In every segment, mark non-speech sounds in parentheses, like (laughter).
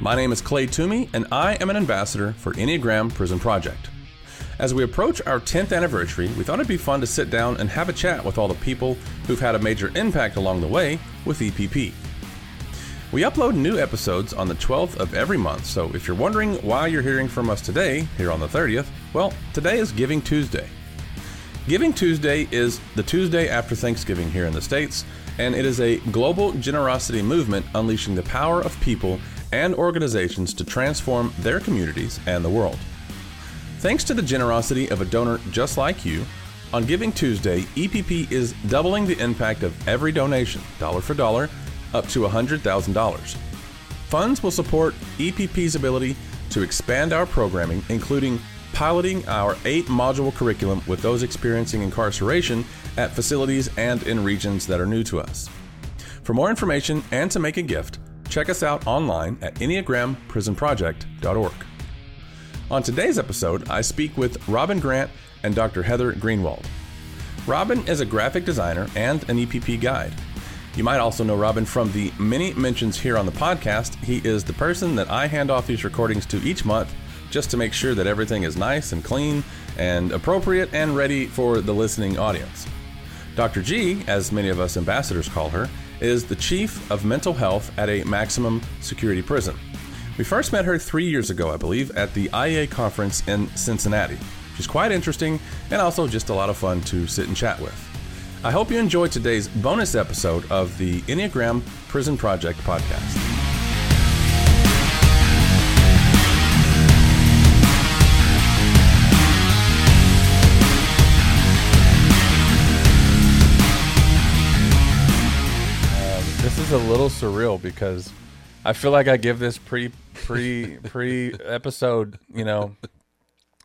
My name is Clay Toomey, and I am an ambassador for Enneagram Prison Project. As we approach our 10th anniversary, we thought it'd be fun to sit down and have a chat with all the people who've had a major impact along the way with EPP. We upload new episodes on the 12th of every month, so if you're wondering why you're hearing from us today, here on the 30th, well, today is Giving Tuesday. Giving Tuesday is the Tuesday after Thanksgiving here in the States, and it is a global generosity movement unleashing the power of people and organizations to transform their communities and the world. Thanks to the generosity of a donor just like you, on Giving Tuesday, EPP is doubling the impact of every donation, dollar for dollar, up to $100,000. Funds will support EPP's ability to expand our programming, including piloting our eight module curriculum with those experiencing incarceration at facilities and in regions that are new to us. For more information and to make a gift, check us out online at EnneagramPrisonProject.org. On today's episode, I speak with Robin Grant and Dr. Heather Greenwald. Robin is a graphic designer and an EPP guide. You might also know Robin from the many mentions here on the podcast. He is the person that I hand off these recordings to each month just to make sure that everything is nice and clean and appropriate and ready for the listening audience. Dr. G, as many of us ambassadors call her, is the chief of mental health at a maximum security prison. We first met her three years ago, I believe, at the IEA conference in Cincinnati. She's quite interesting and also just a lot of fun to sit and chat with. I hope you enjoyed today's bonus episode of the Enneagram Prison Project podcast. Is a little surreal because I feel like I give this pre pre pre episode, you know,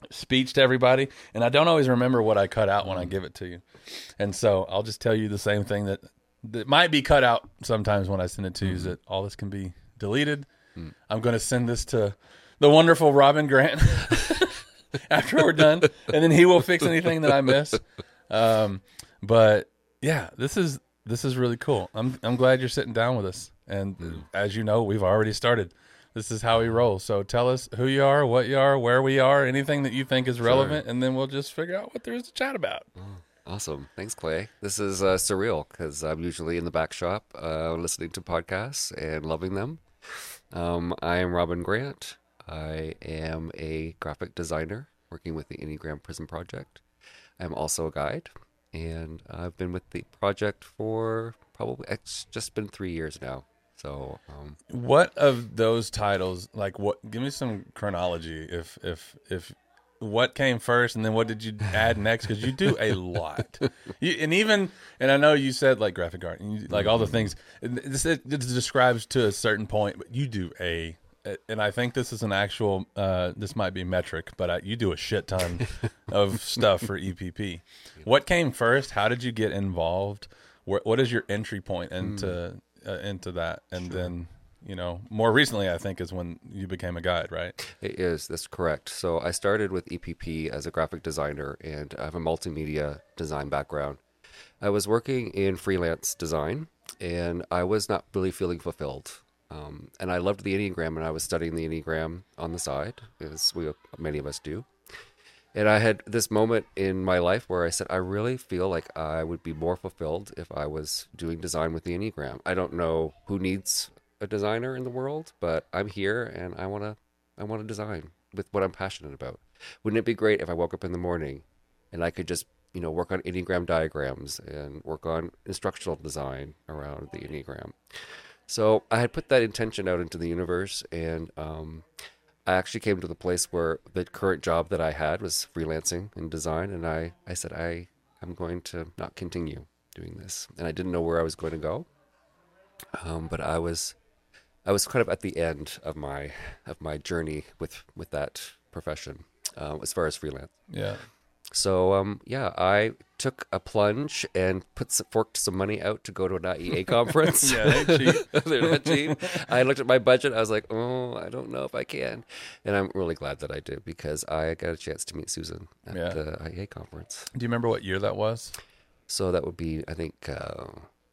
speech to everybody, and I don't always remember what I cut out when I give it to you, and so I'll just tell you the same thing that that might be cut out sometimes when I send it to you. Is that all this can be deleted? I'm going to send this to the wonderful Robin Grant (laughs) after we're done, and then he will fix anything that I miss. Um, but yeah, this is this is really cool. I'm I'm glad you're sitting down with us. And as you know, we've already started. This is how we roll. So tell us who you are, what you are, where we are, anything that you think is relevant, and then we'll just figure out what there is to chat about. Awesome. Thanks, Clay. This is uh, surreal because I'm usually in the back shop uh, listening to podcasts and loving them. Um, I am Robin Grant. I am a graphic designer working with the Enneagram Prison Project. I'm also a guide, and I've been with the project for probably, it's just been three years now. So, um, What of those titles? Like, what? Give me some chronology. If if if what came first, and then what did you add next? Because you do a lot. You, and even and I know you said like graphic art, and you, like all the things. and This it, it describes to a certain point, but you do a. And I think this is an actual. Uh, this might be metric, but I, you do a shit ton (laughs) of stuff for EPP. What came first? How did you get involved? What, what is your entry point into uh, into that? And then you know, more recently, I think is when you became a guide, right? It is. That's correct. So I started with EPP as a graphic designer, and I have a multimedia design background. I was working in freelance design, and I was not really feeling fulfilled. Um, and I loved the Enneagram, and I was studying the Enneagram on the side, as we many of us do. And I had this moment in my life where I said, I really feel like I would be more fulfilled if I was doing design with the Enneagram. I don't know who needs a designer in the world, but I'm here and I want to I want to design with what I'm passionate about. Wouldn't it be great if I woke up in the morning and I could just, you know, work on Enneagram diagrams and work on instructional design around the Enneagram? So I had put that intention out into the universe and um, I actually came to the place where the current job that I had was freelancing in design, and I, I said I I'm going to not continue doing this, and I didn't know where I was going to go, um, but I was I was kind of at the end of my of my journey with with that profession uh, as far as freelance. Yeah. So um, yeah, I took a plunge and put some, forked some money out to go to an IEA (laughs) conference. Yeah, they ain't cheap. (laughs) They're not cheap. I looked at my budget. I was like, oh, I don't know if I can. And I'm really glad that I did because I got a chance to meet Susan at Yeah. the IEA conference. Do you remember what year that was? So that would be, I think, uh,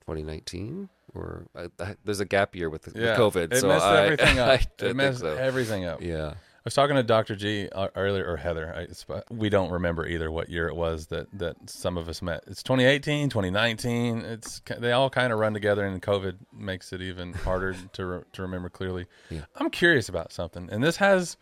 2019 or I, I, there's a gap year with, the, Yeah, with COVID. It so messed I, everything (laughs) I up. it messed so. everything up. yeah. I was talking to Dr. G uh, earlier, or Heather. I, it's, we don't remember either what year it was that, that some of us met. It's 2018, 2019. It's they all kind of run together, and COVID makes it even harder (laughs) to re, to remember clearly. Yeah. I'm curious about something, and this has,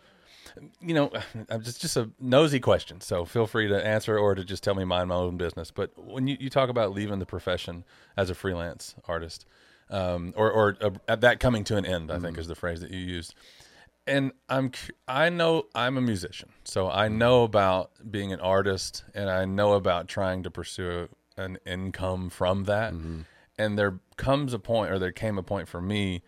you know, (sighs) I'm just just a nosy question. So feel free to answer or to just tell me mind my own business. But when you, you talk about leaving the profession as a freelance artist, um, or or uh, that coming to an end, I think is the phrase that you used and I'm I know I'm a musician, so I mm. know about being an artist, and I know about trying to pursue an income from that. Mm-hmm. And there comes a point, or there came a point for me,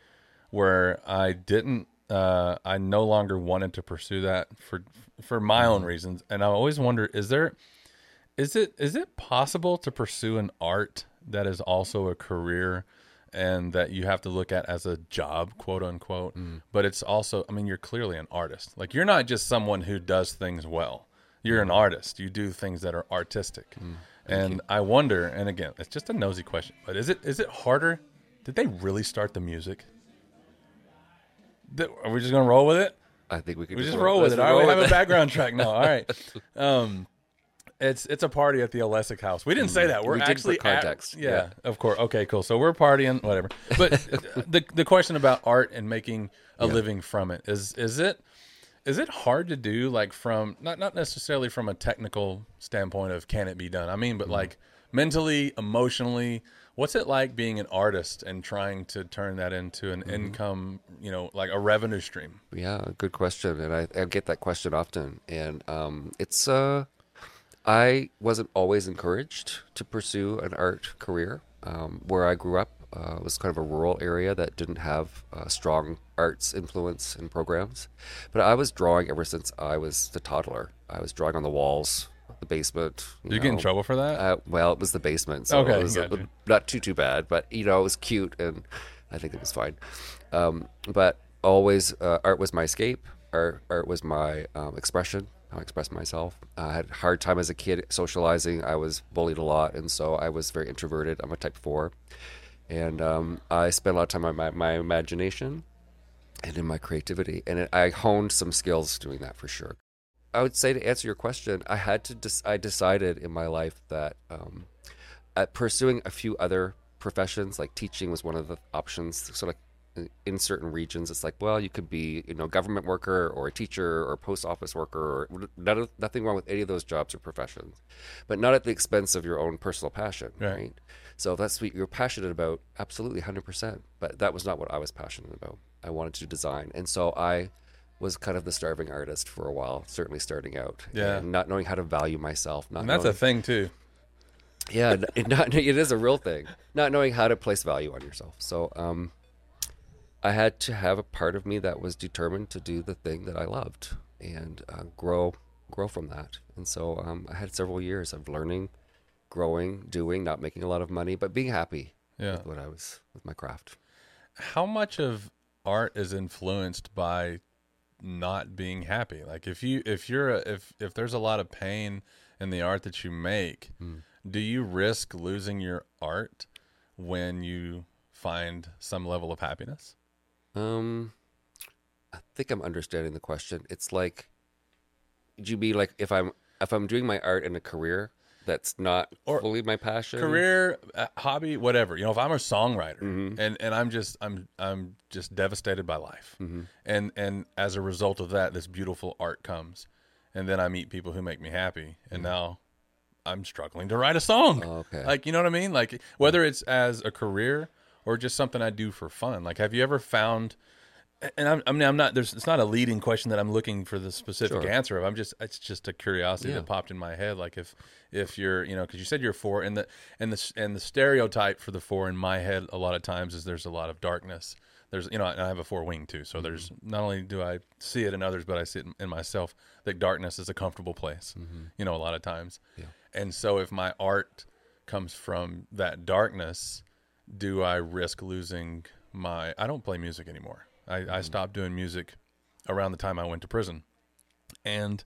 where I didn't. Uh, I no longer wanted to pursue that for for my own mm-hmm. reasons, and I always wonder: is there is it is it possible to pursue an art that is also a career and that you have to look at as a job quote unquote. Mm. But it's also i mean you're clearly an artist. Like you're not just someone who does things well. You're an mm. artist. You do things that are artistic. Mm. And i wonder and again it's just a nosy question but is it is it harder? Did they really start the music? Are we just gonna roll with it? I think we could we just roll with let's it. All right, we roll have with a background track now. All right. (laughs) Um, it's it's a party at the Olesek house. We didn't say that. We're We did for actually at- context. yeah, Yeah. of course. Okay, cool. So we're partying, whatever. But (laughs) the the question about art and making a living from it is is it is it hard to do like from not not necessarily from a technical standpoint of can it be done? I mean, but like mentally, emotionally, what's it like being an artist and trying to turn that into an income, you know, like a revenue stream? Yeah, good question, and I, I get that question often. And um, it's uh, I wasn't always encouraged to pursue an art career. Um, where I grew up uh, was kind of a rural area that didn't have uh, strong arts influence in programs. But I was drawing ever since I was a toddler. I was drawing on the walls, the basement. Did you get in trouble for that? Uh, well, it was the basement, so Okay, it was gotcha. not too too bad. But you know, it was cute, and I think it was fine. Um, but always, uh, art was my escape. Art, art was my um, expression. How I express myself. I had a hard time as a kid socializing. I was bullied a lot, and so I was very introverted. I'm a type four, and um, I spent a lot of time on my, my imagination and in my creativity, and it, I honed some skills doing that for sure. I would say to answer your question, I had to. I decided in my life that um, at pursuing a few other professions, like teaching, was one of the options. So, in- in certain regions, it's like, well, you could be, you know, government worker or a teacher or post office worker, or none of, nothing wrong with any of those jobs or professions, but not at the expense of your own personal passion, Right. right? So if that's what you're passionate about, absolutely, hundred percent. But that was not what I was passionate about. I wanted to design, and so I was kind of the starving artist for a while, certainly starting out, Yeah. and not knowing how to value myself. Not and that's a thing too. yeah, it, (laughs) not, it is a real thing. Not knowing how to place value on yourself. So, um, I had to have a part of me that was determined to do the thing that I loved and uh, grow, grow from that. And so, um, I had several years of learning, growing, doing, not making a lot of money, but being happy Yeah. with what I was with my craft. How much of art is influenced by not being happy? Like if you if you're a, if if there's a lot of pain in the art that you make, do you risk losing your art when you find some level of happiness? Um, I think I'm understanding the question. It's like, do you mean like if I'm if I'm doing my art in a career that's not Or fully my passion? Career, uh, hobby, whatever. You know, if I'm a songwriter and and I'm just I'm I'm just devastated by life, and and as a result of that, this beautiful art comes, and then I meet people who make me happy, and now I'm struggling to write a song. Oh, okay. Like you know what I mean? Like whether it's as a career or just something I do for fun. Like have you ever found? And I'm, I mean, I'm not. There's. It's not a leading question that I'm looking for the specific Sure. answer of. I'm just. It's just a curiosity Yeah. that popped in my head. Like if, if you're, you know, because you said you're four, and the and the and the stereotype for the four in my head a lot of times is there's a lot of darkness. There's, you know, and I have a four wing too. So Mm-hmm. there's not only do I see it in others, but I see it in, in myself. That darkness is a comfortable place. You know, a lot of times. Mm-hmm. Yeah. And so if my art comes from that darkness, do I risk losing my? I don't play music anymore. I, I mm. stopped doing music around the time I went to prison, and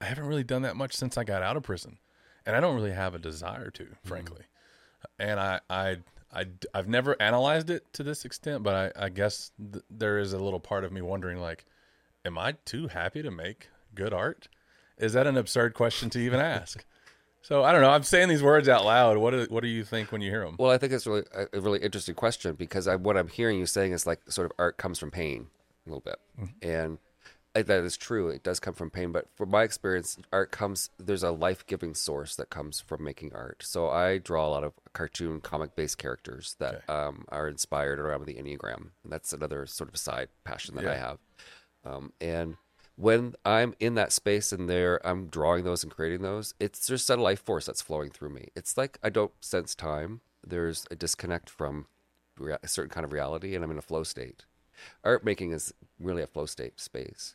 I haven't really done that much since I got out of prison, and I don't really have a desire to, mm-hmm. frankly. And I, I, I have never analyzed it to this extent, but I, I guess th- there is a little part of me wondering, like, am I too happy to make good art? Is that an absurd question to even ask? So I don't know. I'm saying these words out loud. What do, what do you think when you hear them? Well, I think it's really a really interesting question because I, what I'm hearing you saying is like sort of art comes from pain a little bit, mm-hmm. and that is true. It does come from pain, but from my experience, art comes. There's a life giving source that comes from making art. So I draw a lot of cartoon, comic based characters that okay. um, are inspired around the enneagram. And that's another sort of side passion that yeah. I have. Um, and when I'm in that space and there, I'm drawing those and creating those. It's just a life force that's flowing through me. It's like I don't sense time. There's a disconnect from a certain kind of reality, and I'm in a flow state. Art making is really a flow state space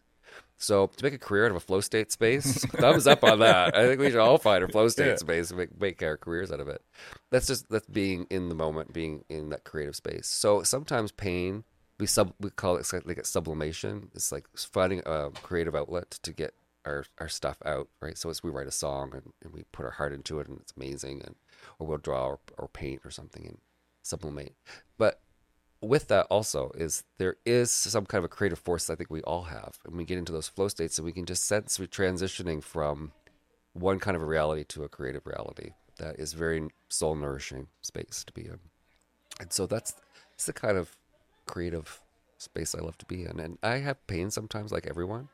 so to make a career out of a flow state space, (laughs) thumbs up on that. I think we should all find a flow state yeah. space and make, make our careers out of it. That's just that's being in the moment, being in that creative space. So sometimes pain, we sub we call it like sublimation. It's like finding a creative outlet to get our, our stuff out, right? So it's we write a song and, and we put our heart into it and it's amazing and or we'll draw or, or paint or something and sublimate. But with that also is there is some kind of a creative force I think we all have, and we get into those flow states, and we can just sense we're transitioning from one kind of a reality to a creative reality that is very soul nourishing space to be in, and so that's it's the kind of creative space I love to be in, and I have pain sometimes, like everyone.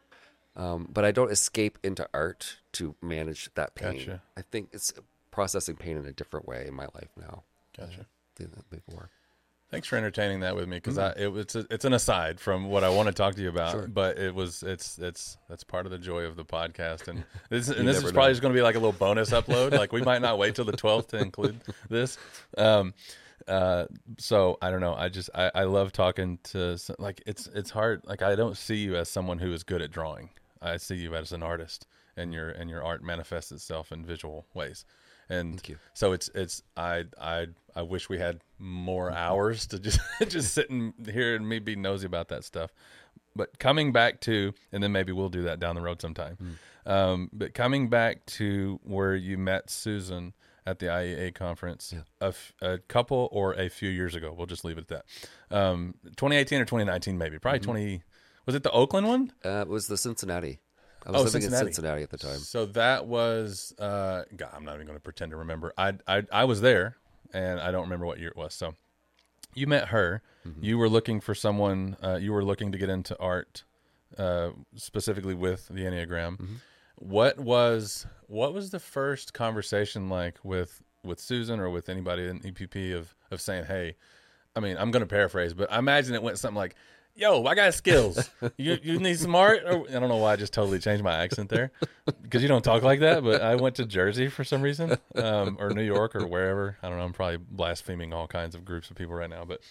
Um, but I don't escape into art to manage that pain. Gotcha. I think it's processing pain in a different way in my life now. Gotcha. Before. Thanks for entertaining that with me because mm. it, it's a, it's an aside from what I want to talk to you about, sure. but it was it's it's that's part of the joy of the podcast, and (laughs) this and this is probably just going to be like a little bonus upload. like we might not wait till the twelfth to include this. Um, uh, so I don't know. I just I, I love talking to like it's it's hard. Like I don't see you as someone who is good at drawing. I see you as an artist, and your and your art manifests itself in visual ways and so it's it's I I I wish we had more mm-hmm. hours to just (laughs) just sit and hear and me be nosy about that stuff. But coming back to, and then maybe we'll do that down the road sometime. Mm. Um, but coming back to where you met Susan at the IEA conference, yeah. a, f- a couple or a few years ago. We'll just leave it at that. Um, 2018 or 2019, maybe. Probably mm-hmm. 20. Was it the Oakland one? Uh, it was the Cincinnati. I was oh, living Cincinnati. in Cincinnati at the time. So that was uh, God, I'm not even going to pretend to remember. I, I I was there, and I don't remember what year it was. So you met her. Mm-hmm. You were looking for someone. Uh, you were looking to get into art, uh, specifically with the Enneagram. Mm-hmm. What was what was the first conversation like with with Susan or with anybody in EPP of of saying, "Hey, I mean, I'm going to paraphrase, but I imagine it went something like." yo, I got skills. you you need some art? Or, I don't know why I just totally changed my accent there because you don't talk like that. But I went to Jersey for some reason, um, or New York, or wherever. I don't know. I'm probably blaspheming all kinds of groups of people right now. But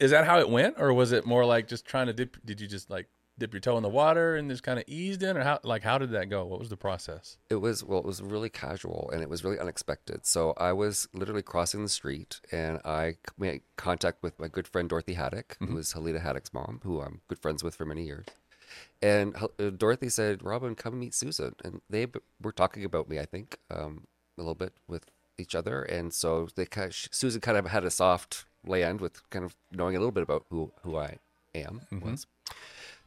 is that how it went, or was it more like just trying to dip? Did you just like dip your toe in the water and just kind of eased in, or how like how did that go? What was the process? It was well, it was really casual and it was really unexpected. So I was literally crossing the street and I made contact with my good friend Dorothy Haddock, mm-hmm. who is Halita Haddock's mom, who I'm good friends with for many years. And uh, Dorothy said, "Robin, come meet Susan." And they were talking about me, I think, um, a little bit with each other. And so they kind of, Susan kind of had a soft land with kind of knowing a little bit about who who I am mm-hmm. was.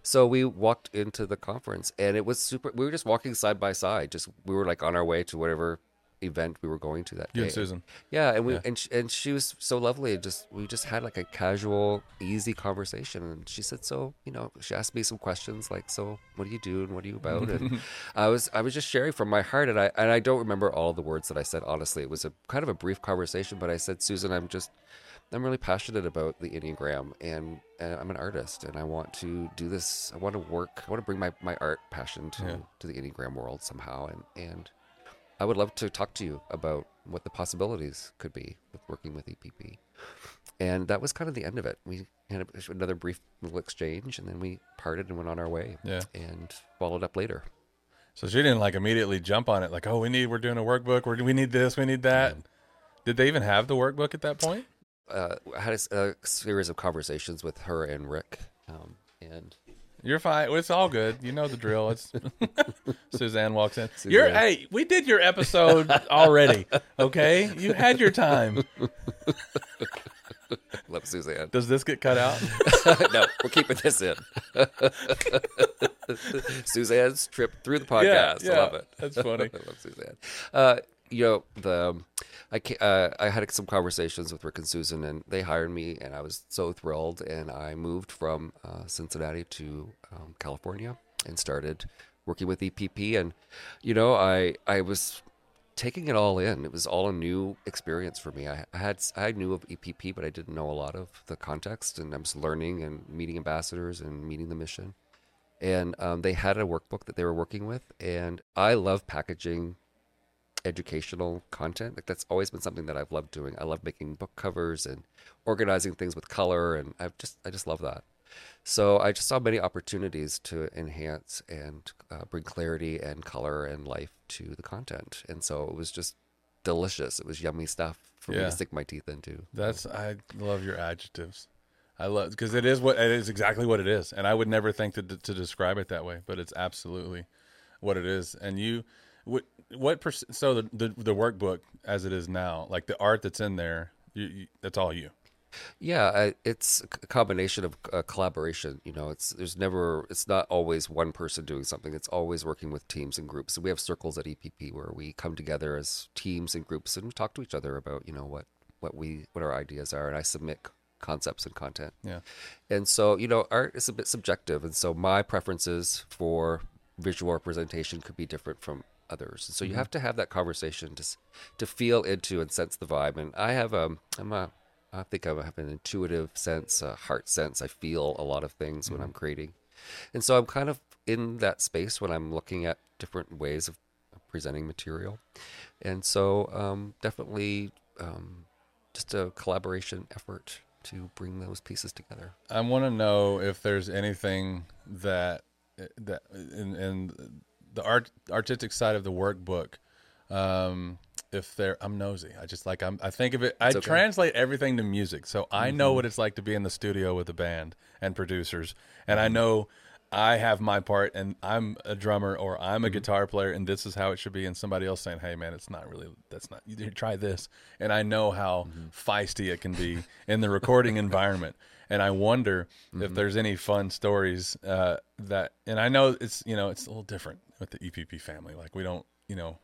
So we walked into the conference and it was super. We were just walking side by side. Just we were like on our way to whatever event we were going to that you day. and Susan. Yeah, and we yeah. and she, and she was so lovely. And Just we just had like a casual, easy conversation. And she said, "So you know," she asked me some questions like, "So what do you do and what are you about?" And (laughs) I was I was just sharing from my heart, and I and I don't remember all the words that I said. Honestly, it was a kind of a brief conversation, but I said, "Susan, I'm just." I'm really passionate about the Enneagram and, and, I'm an artist and I want to do this. I want to work. I want to bring my, my art passion to, yeah. to the Enneagram world somehow. And, and I would love to talk to you about what the possibilities could be with working with EPP. And that was kind of the end of it. We had another brief little exchange and then we parted and went on our way. Yeah. And followed up later. So she didn't like immediately jump on it, like, oh, we need, we're doing a workbook, we're, we need this, we need that. Did they even have the workbook at that point? Uh, had a, a, series of conversations with her and Rick, um, and you're fine. It's all good. You know the drill. It's (laughs) Suzanne walks in. Suzanne. You're hey, we did your episode already. Okay, you had your time. (laughs) Love Suzanne. Does this get cut out? (laughs) no, we're keeping this in. Suzanne's trip through the podcast. Yeah, I love it. that's funny. I love Suzanne. Uh, you know the. I uh, I had some conversations with Rick and Susan, and they hired me, and I was so thrilled. And I moved from uh, Cincinnati to um, California and started working with EPP. And you know, I I was taking it all in. It was all a new experience for me. I, I had I knew of EPP, but I didn't know a lot of the context, and I was learning and meeting ambassadors and meeting the mission. And um, they had a workbook that they were working with, and I love packaging educational content. Like that's always been something that I've loved doing. I love making book covers and organizing things with color, and I just I just love that. So I just saw many opportunities to enhance and uh, bring clarity and color and life to the content, and so it was just delicious. It was yummy stuff for me to stick my teeth into. That's I love your adjectives. I love because it is what it is exactly what it is, and I would never think to to describe it that way, but it's absolutely what it is. And you, what what perc- so the, the the workbook as it is now, like the art that's in there, you, you, that's all you. Yeah, I, it's a combination of uh, collaboration. You know, it's there's never it's not always one person doing something. It's always working with teams and groups. So we have circles at EPP where we come together as teams and groups and we talk to each other about you know what what we what our ideas are. And I submit concepts and content. Yeah, And so, you know, art is a bit subjective. And so my preferences for visual representation could be different from others. And so you have to have that conversation to, to feel into and sense the vibe. And I have, um, I'm a, I think I have an intuitive sense, a heart sense. I feel a lot of things when I'm creating. And so I'm kind of in that space when I'm looking at different ways of presenting material. And so, um, definitely, um, just a collaboration effort to bring those pieces together. I want to know if there's anything that that in, in the art artistic side of the workbook. Um, if there, I'm nosy. I just like I'm. I think of it. I okay. translate everything to music, so I know mm-hmm. what it's like to be in the studio with a band and producers, and I mm-hmm. know I have my part, and I'm a drummer or I'm a mm-hmm. guitar player, and this is how it should be. And somebody else saying, "Hey, man, it's not really. That's not. You try this," and I know how feisty it can be (laughs) in the recording environment. And I wonder if there's any fun stories uh, that, and I know it's you know it's a little different with the EPP family. Like we don't you know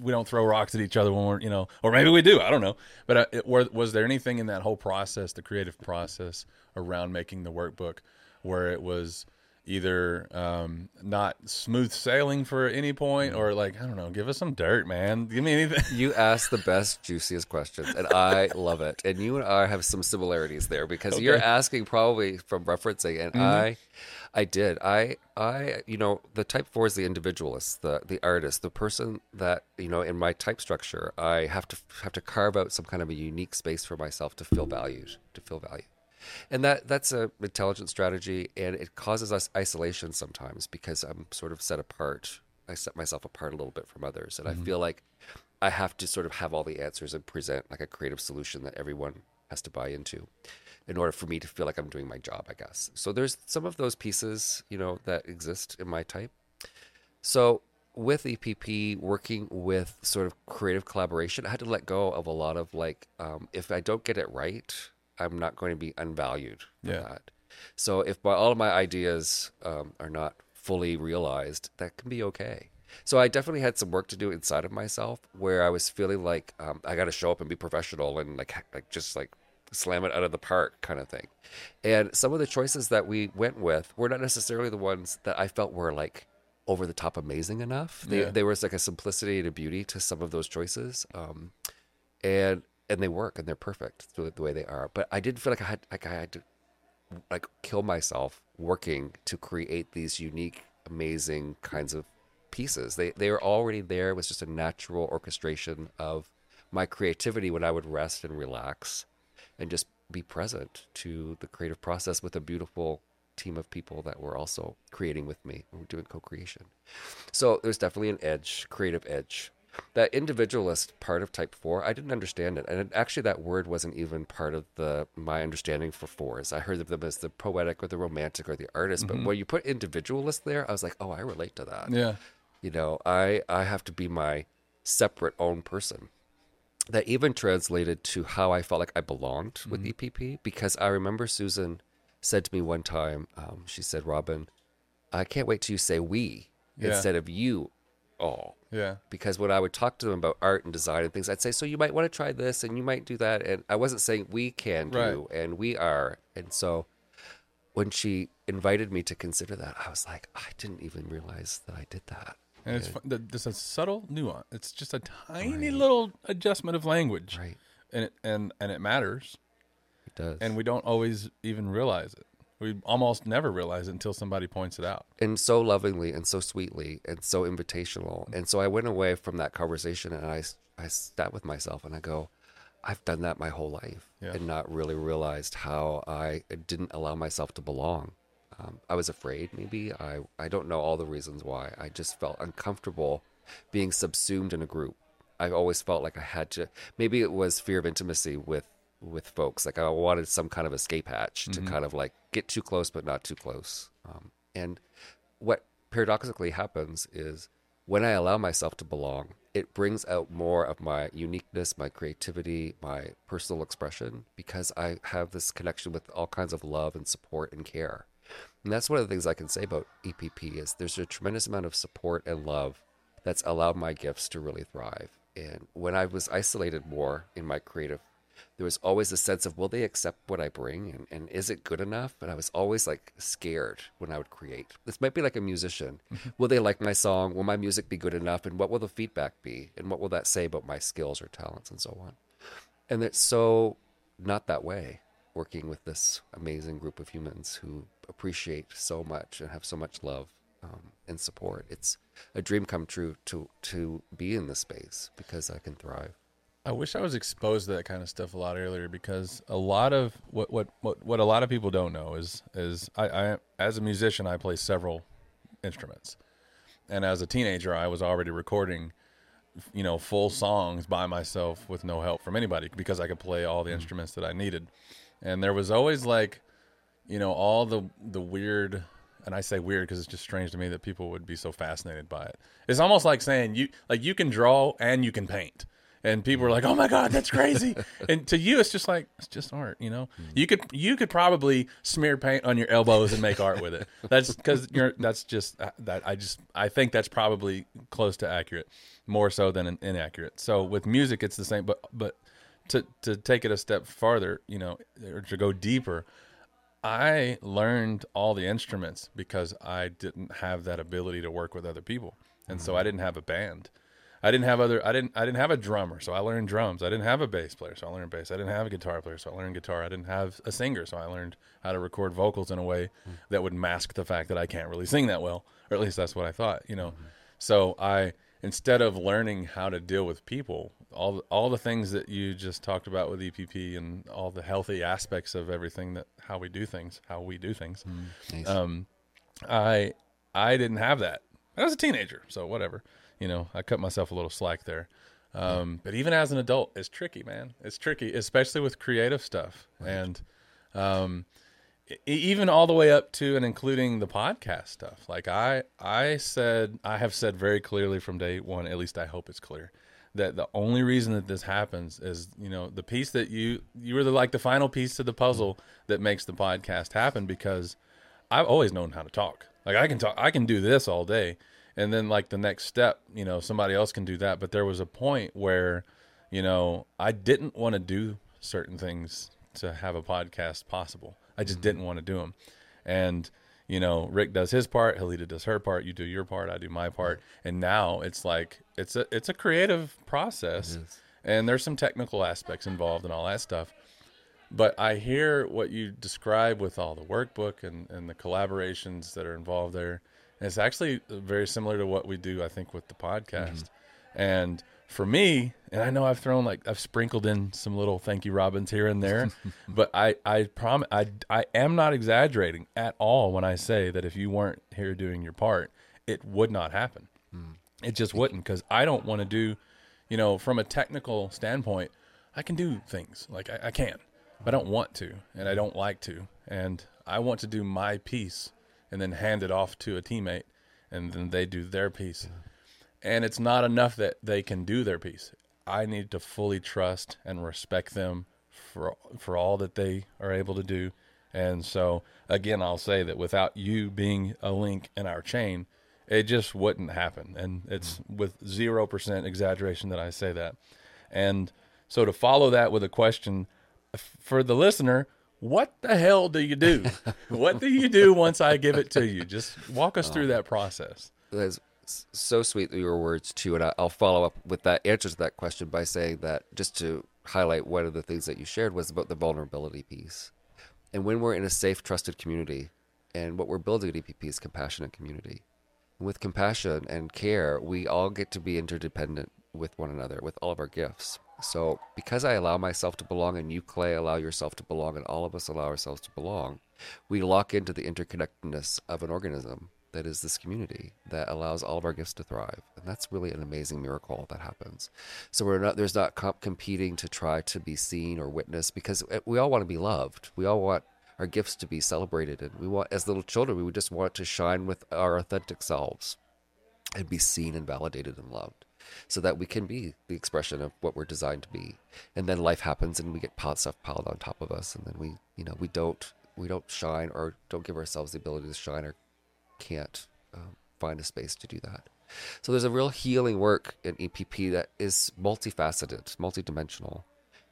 we don't throw rocks at each other when we're you know or maybe we do i don't know but uh, it, were, was there anything in that whole process the creative process around making the workbook where it was either um, not smooth sailing for any point or like i don't know give us some dirt man give me anything You ask the best, juiciest questions, and I love it. And you and I have some similarities there because you're asking probably from referencing, and I, I did. I, I, you know, the type four is the individualist, the the artist, the person that you know in my type structure, I have to have to carve out some kind of a unique space for myself to feel valued, to feel valued. And that that's a intelligent strategy, and it causes us isolation sometimes because I'm sort of set apart. I set myself apart a little bit from others, and I feel like I have to sort of have all the answers and present like a creative solution that everyone has to buy into in order for me to feel like I'm doing my job, I guess. So there's some of those pieces, you know, that exist in my type. So with EPP, working with sort of creative collaboration, I had to let go of a lot of like, um, if I don't get it right, I'm not going to be unvalued for Yeah. that. So if my, all of my ideas um, are not fully realized, that can be okay. So I definitely had some work to do inside of myself where I was feeling like um, I got to show up and be professional and like like just like slam it out of the park kind of thing. And some of the choices that we went with were not necessarily the ones that I felt were like over the top amazing enough. They, Yeah. There was like a simplicity and a beauty to some of those choices, um, and and they work and they're perfect the, the way they are. But I did feel like I had like I had to like kill myself working to create these unique, amazing kinds of pieces. They they were already there. It was just a natural orchestration of my creativity when I would rest and relax and just be present to the creative process with a beautiful team of people that were also creating with me. We were doing co-creation. So there's definitely an edge, creative edge. That individualist part of type four, I didn't understand it, and it, actually that word wasn't even part of the my understanding for fours. I heard of them as the poetic or the romantic or the artist, but when you put individualist there, I was like, oh, I relate to that yeah you know i i have to be my separate own person that even translated to how I felt like I belonged with Mm-hmm. EPP because I remember Susan said to me one time, um, she said, Robin, I can't wait till you say we Yeah. instead of you all. Yeah. Because when I would talk to them about art and design and things, I'd say, so you might want to try this and you might do that. And I wasn't saying we can do and we are. And so when she invited me to consider that, I was like, I didn't even realize that I did that. And it's fun, th- there's a subtle nuance. It's just a tiny little adjustment of language, Right. and it, and and it matters. It does. And we don't always even realize it. We almost never realize it until somebody points it out. and so lovingly and so sweetly and so invitational. And so I went away from that conversation and I, I sat with myself and I go, I've done that my whole life Yeah. and not really realized how I didn't allow myself to belong. Um, I was afraid, maybe. I, I don't know all the reasons why. I just felt uncomfortable being subsumed in a group. I always felt like I had to. Maybe it was fear of intimacy with with folks. Like I wanted some kind of escape hatch to kind of like get too close, but not too close. Um, and what paradoxically happens is when I allow myself to belong, it brings out more of my uniqueness, my creativity, my personal expression, because I have this connection with all kinds of love and support and care. And that's one of the things I can say about EPP is there's a tremendous amount of support and love that's allowed my gifts to really thrive. And when I was isolated more in my creative, there was always a sense of will they accept what I bring and, and is it good enough? And I was always like scared when I would create. This might be like a musician. Will they like my song? Will my music be good enough? And what will the feedback be? And what will that say about my skills or talents and so on? And it's so not that way working with this amazing group of humans who appreciate so much and have so much love um, and support. It's a dream come true to to be in this space because I can thrive. I wish I was exposed to that kind of stuff a lot earlier because a lot of what what what, what a lot of people don't know is is I, I as a musician I play several instruments, and as a teenager I was already recording, you know, full songs by myself with no help from anybody because I could play all the mm. instruments that I needed, and there was always like, you know, all the the weird. And I say weird because it's just strange to me that people would be so fascinated by it. It's almost like saying you like you can draw and you can paint and people are like, "Oh my god, that's crazy!" (laughs) and to you, it's just like it's just art, you know. You could you could probably smear paint on your elbows and make art with it. (laughs) That's because you're that's just uh, that I just I think that's probably close to accurate, more so than inaccurate. So with music, it's the same, but but to to take it a step farther, you know, or to go deeper. I learned all the instruments because I didn't have that ability to work with other people. And so I didn't have a band. I didn't have other I didn't I didn't have a drummer, so I learned drums. I didn't have a bass player, so I learned bass. I didn't have a guitar player, so I learned guitar. I didn't have a singer, so I learned how to record vocals in a way that would mask the fact that I can't really sing that well, or at least that's what I thought, you know. So I instead of learning how to deal with people, all all the things that you just talked about with EPP and all the healthy aspects of everything that how we do things, how we do things. Nice. Um, I I didn't have that. I was a teenager, so whatever. You know, I cut myself a little slack there. Um, but even as an adult, it's tricky, man. It's tricky, especially with creative stuff, and um, even all the way up to and including the podcast stuff. Like I, I said, I have said very clearly from day one. At least I hope it's clear that the only reason that this happens is you know the piece that you you were the, like the final piece to the puzzle that makes the podcast happen because I've always known how to talk. Like I can talk, I can do this all day, and then like the next step, you know, somebody else can do that. But there was a point where, you know, I didn't want to do certain things to have a podcast possible. I just mm-hmm. didn't want to do them, and you know, Rick does his part, Helita does her part, you do your part, I do my mm-hmm. part, and now it's like it's a it's a creative process, and there's some technical aspects involved and all that stuff. But I hear what you describe with all the workbook and, and the collaborations that are involved there. And it's actually very similar to what we do, I think, with the podcast. Mm-hmm. And for me, and I know I've thrown like I've sprinkled in some little thank you Robins here and there, (laughs) but I I promise I I am not exaggerating at all when I say that if you weren't here doing your part, it would not happen. Mm. It just wouldn't because I don't want to do, you know, from a technical standpoint, I can do things like I, I can, but I don't want to, and I don't like to, and I want to do my piece and then hand it off to a teammate, and then they do their piece. And it's not enough that they can do their piece. I need to fully trust and respect them for for all that they are able to do. And so again, I'll say that without you being a link in our chain, it just wouldn't happen. And it's with zero percent exaggeration that I say that. And so to follow that with a question for the listener, what the hell do you do? what do you do once I give it to you? Just walk us through oh. that process. That's so sweet your words too, and I'll follow up with that answer to that question by saying that just to highlight one of the things that you shared was about the vulnerability piece. And when we're in a safe, trusted community, and what we're building at EPP is compassionate community. And with compassion and care, we all get to be interdependent with one another, with all of our gifts. So, because I allow myself to belong, and you, Clay, allow yourself to belong, and all of us allow ourselves to belong, we lock into the interconnectedness of an organism that is this community that allows all of our gifts to thrive. And that's really an amazing miracle that happens. So we're not there's not comp- competing to try to be seen or witnessed because uh, we all want to be loved. We all want our gifts to be celebrated and we want as little children we would just want to shine with our authentic selves and be seen and validated and loved so that we can be the expression of what we're designed to be. And then life happens and we get piled stuff piled on top of us and then we you know we don't we don't shine or don't give ourselves the ability to shine or can't um, find a space to do that. So there's a real healing work in epp that is multifaceted multidimensional.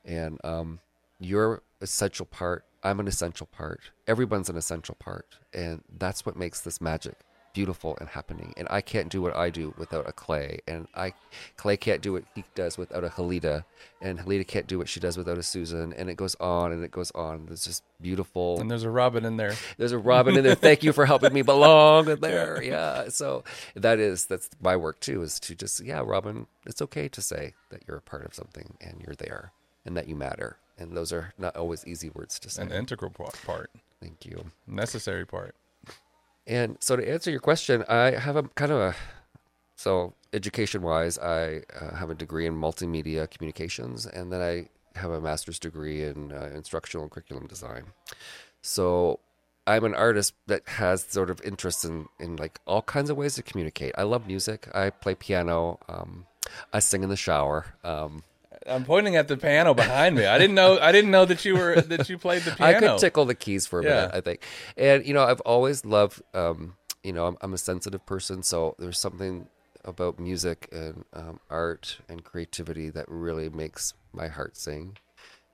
And um, you're essential part i'm an essential part. Everyone's an essential part. And that's what makes this magic beautiful and happening and i can't do what i do without a clay and i clay can't do what he does without a halita and halita can't do what she does without a susan and it goes on and it goes on it's just beautiful And there's a Robin in there. there's a Robin in there. Thank you for helping me belong in there. (laughs) Yeah. So that is that's my work too, is to just yeah, Robin, it's okay to say that you're a part of something and you're there and that you matter. And those are not always easy words to say. An integral part, Thank you. necessary part. And so to answer your question, I have a kind of a so education wise, I uh, have a degree in multimedia communications, and then I have a master's degree in uh, instructional and curriculum design. So I'm an artist that has sort of interest in in like all kinds of ways to communicate. I love music. I play piano. Um, I sing in the shower. Um, I'm pointing at the piano behind me. I didn't know. I didn't know that you were that you played the piano. I could tickle the keys for a minute, I think. And you know, I've always loved. Um, you know, I'm, I'm a sensitive person, so there's something about music and um, art and creativity that really makes my heart sing.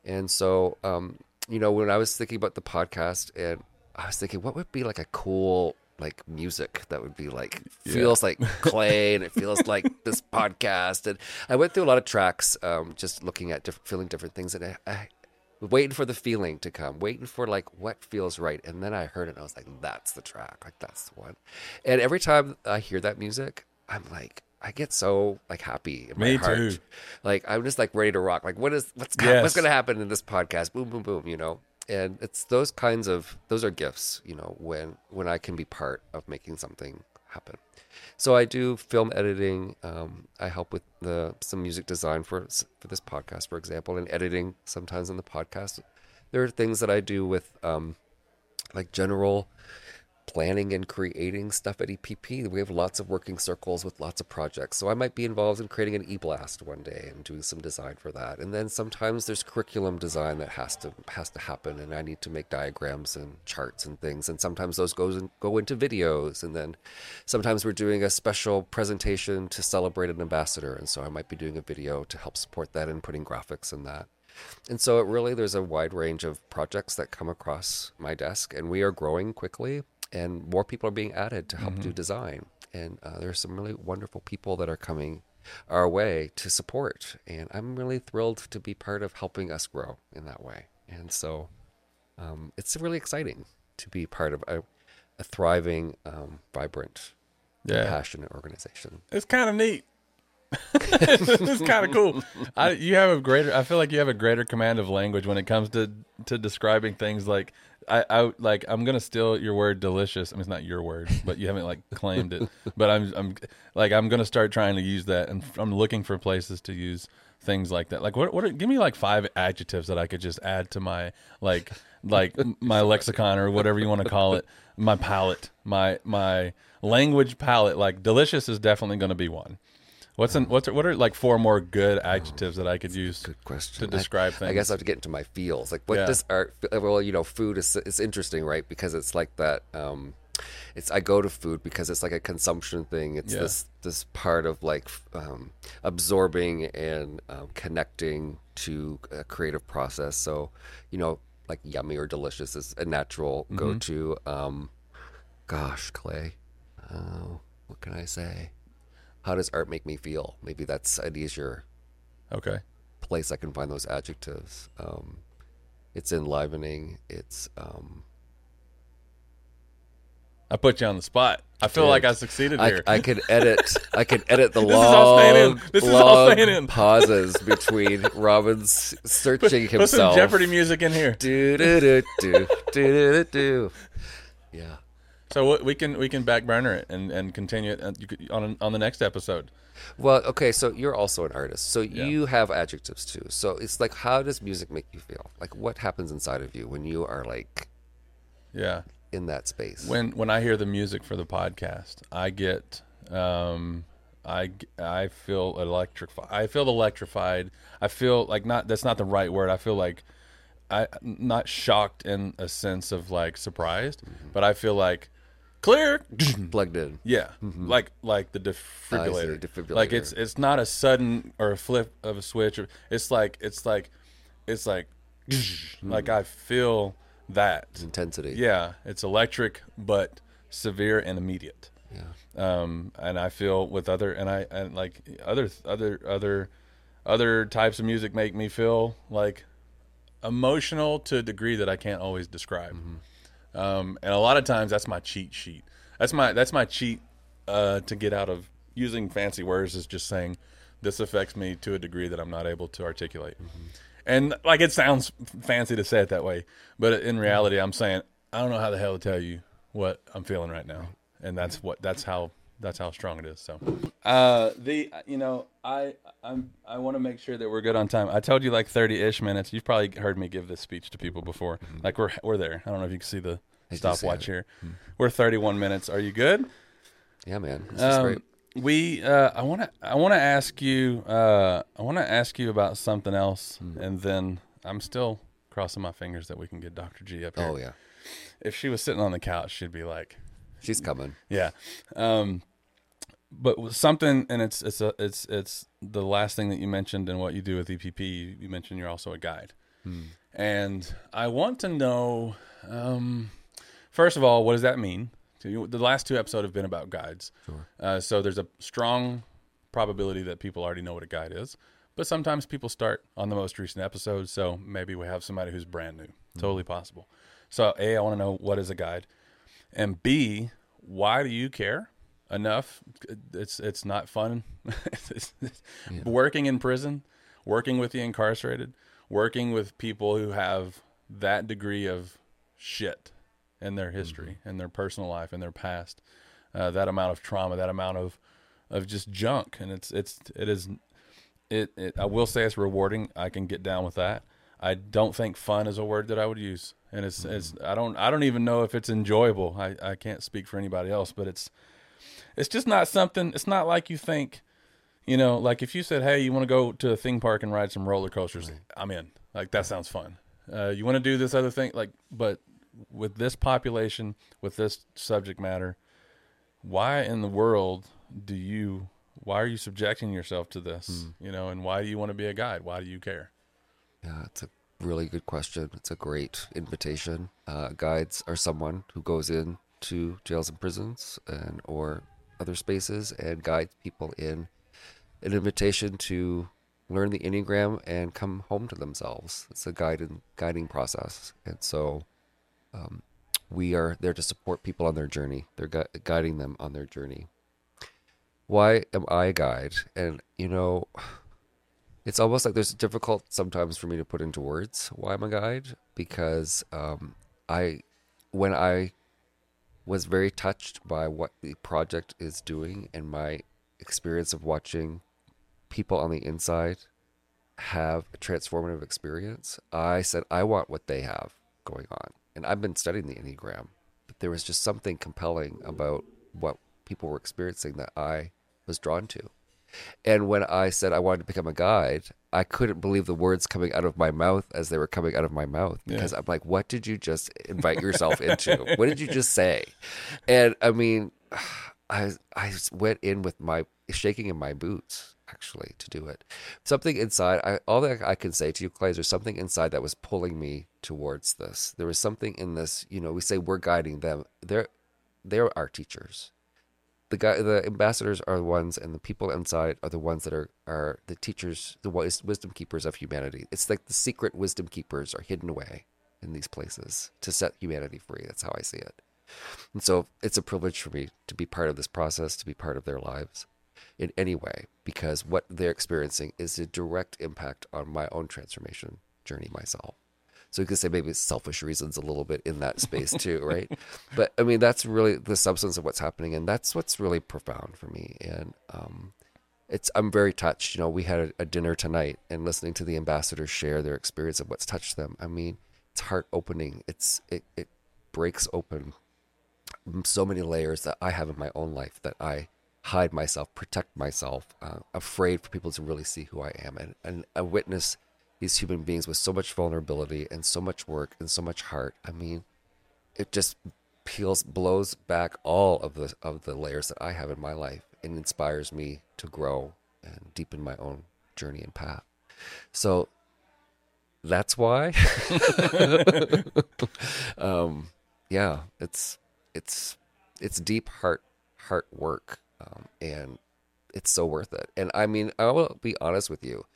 And so, um, you know, when I was thinking about the podcast, and I was thinking, what would be like a cool like music that would be like feels like (laughs) clay and it feels like this podcast and i went through a lot of tracks um, just looking at different feeling different things and I, I waiting for the feeling to come, waiting for like what feels right. And then I heard it and I was like, that's the track. Like that's the one. And every time I hear that music, I'm like, I get so like happy in my Me heart. too. Like I'm just like ready to rock. Like what is what's what's gonna happen in this podcast? Boom, boom, boom, you know? And it's those kinds of those are gifts, you know, when when I can be part of making something happen. So I do film editing. Um, I help with the some music design for for this podcast, for example, and editing sometimes in the podcast. There are things that I do with um, like general planning and creating stuff at EPP. We have lots of working circles with lots of projects. So I might be involved in creating an e-blast one day and doing some design for that. And then sometimes there's curriculum design that has to has to happen and I need to make diagrams and charts and things. And sometimes those goes in, go into videos and then sometimes we're doing a special presentation to celebrate an ambassador and so I might be doing a video to help support that and putting graphics in that. And so it really there's a wide range of projects that come across my desk and we are growing quickly and more people are being added to help do design. And uh, there's some really wonderful people that are coming our way to support. And I'm really thrilled to be part of helping us grow in that way. And so um, it's really exciting to be part of a, a thriving, um, vibrant, Yeah. passionate organization. It's kind of neat. (laughs) it's kind of cool. I, you have a greater. I feel like you have a greater command of language when it comes to to describing things. Like I, I like I'm gonna steal your word delicious. I mean, it's not your word, but you haven't like (laughs) claimed it. But I'm I'm like I'm gonna start trying to use that, and I'm looking for places to use things like that. Like what? What? Are, give me like five adjectives that I could just add to my like like (laughs) my lexicon or whatever you want to call it. My palette, my my language palette. Like delicious is definitely going to be one. What's an, what's what are like four more good adjectives that I could use Good question. to describe I, things? I guess I have to get into my feels. Like, what Yeah. does art? Well, you know, food is is interesting, right? Because it's like that. Um, it's I go to food because it's like a consumption thing. It's Yeah. this this part of like um, absorbing and um, connecting to a creative process. So, you know, like yummy or delicious is a natural Mm-hmm. go to. Um, gosh, Clay, uh, what can I say? How does art make me feel? Maybe that's an easier okay. place I can find those adjectives. Um, it's enlivening. It's um, I put you on the spot. I feel Dude, like I succeeded I, here. I could edit. I could edit the This is all staying in. long, This is all long pauses (laughs) between Robin's searching Put some himself. Jeopardy music in here. Do do do do do do do. Yeah. So we can we can back burner it and, and continue it could- on on the next episode. Well, okay, so you're also an artist. So you have adjectives too. So it's like how does music make you feel? Like what happens inside of you when you are like Yeah. in that space? When when I hear the music for the podcast, I get um I I feel electrified. I feel electrified. I feel like not that's not the right word. I feel like I not shocked in a sense of like surprised, but I feel like clear. (clears throat) Plugged in. Yeah, mm-hmm. like like the defibrillator. Oh, defibrillator. Like it's it's not a sudden or a flip of a switch. Or, it's like it's like it's like mm. like I feel that. Intensity. Yeah, it's electric but severe and immediate. Yeah. Um, and I feel with other and I and like other other other other types of music make me feel like emotional to a degree that I can't always describe. Mm-hmm. Um, and a lot of times that's my cheat sheet. That's my that's my cheat uh, to get out of using fancy words is just saying this affects me to a degree that I'm not able to articulate. And like it sounds fancy to say it that way, but in reality, I'm saying I don't know how the hell to tell you what I'm feeling right now, and that's what that's how that's how strong it is. So, uh, the you know I I'm I want to make sure that we're good on time. I told you like 30 ish minutes. You've probably heard me give this speech to people before. Like we're we're there. I don't know if you can see the do see stopwatch it. here. We're 31 minutes. Are you good? Yeah, man. This is great. Um, we uh, I want to I want to ask you uh, I want to ask you about something else, Hmm. and then I'm still crossing my fingers that we can get Dr. G up here. Oh yeah. If she was sitting on the couch, she'd be like, She's coming. yeah. Um, but something, and it's it's a it's it's the last thing that you mentioned and what you do with EPP. You, you mentioned you're also a guide, and I want to know. Um, first of all, what does that mean? You- The last two episodes have been about guides, Sure. uh, so there's a strong probability that people already know what a guide is. But sometimes people start on the most recent episode, so maybe we have somebody who's brand new. Totally possible. So, A, I want to know what is a guide, and B, why do you care enough? It's it's not fun. (laughs) It's- it's- Working in prison, working with the incarcerated, working with people who have that degree of shit in their history, in their personal life, in their past, uh, that amount of trauma, that amount of of just junk, and it's it's it is it, it I will say it's rewarding. I can get down with that. I don't think fun is a word that I would use, and it's it's I don't I don't even know if it's enjoyable. I I can't speak for anybody else, but it's it's just not something. It's not like you think. You know, like if you said, "Hey, you want to go to a theme park and ride some roller coasters," I'm in. Like that sounds fun. Uh, you want to do this other thing, like, but with this population, with this subject matter, why in the world do you? Why are you subjecting yourself to this? You know, and why do you want to be a guide? Why do you care? Yeah, it's a really good question. It's a great invitation. Uh, guides are someone who goes in to jails and prisons and or other spaces and guides people in an invitation to learn the enneagram and come home to themselves. It's a guiding guiding process, and so um, we are there to support people on their journey. They're gui- guiding them on their journey. Why am I a guide? And you know, it's almost like there's difficult sometimes for me to put into words why I'm a guide because um, I, when I was very touched by what the project is doing and my experience of watching people on the inside have a transformative experience, I said, I want what they have going on. And I've been studying the Enneagram, but there was just something compelling about what people were experiencing that I was drawn to. And when I said I wanted to become a guide, I couldn't believe the words coming out of my mouth as they were coming out of my mouth because yeah. I'm like, what did you just invite yourself into? what did you just say? And I mean, (sighs) I I went in with my shaking in my boots actually to do it. Something inside, I, all that I can say to you, Clay, is there's something inside that was pulling me towards this. There was something in this, you know, we say we're guiding them. They're, they're our teachers. The guy, the ambassadors are the ones, and the people inside are the ones that are, are the teachers, the wisdom keepers of humanity. It's like the secret wisdom keepers are hidden away in these places to set humanity free. That's how I see it. And so it's a privilege for me to be part of this process, to be part of their lives in any way, because what they're experiencing is a direct impact on my own transformation journey myself. So you could say maybe selfish reasons a little bit in that space too, right? (laughs) But I mean, that's really the substance of what's happening, and that's what's really profound for me. And um, it's I'm very touched. You know, we had a, a dinner tonight, and listening to the ambassadors share their experience of what's touched them. I mean, it's heart opening. It's it it breaks open so many layers that I have in my own life that I hide myself, protect myself, uh, afraid for people to really see who I am. And, and I witness these human beings with so much vulnerability and so much work and so much heart. I mean, it just peels, blows back all of the of the layers that I have in my life and inspires me to grow and deepen my own journey and path. So that's why. (laughs) um, yeah, it's it's it's deep heart heart work, um, and it's so worth it. And I mean, I will be honest with you,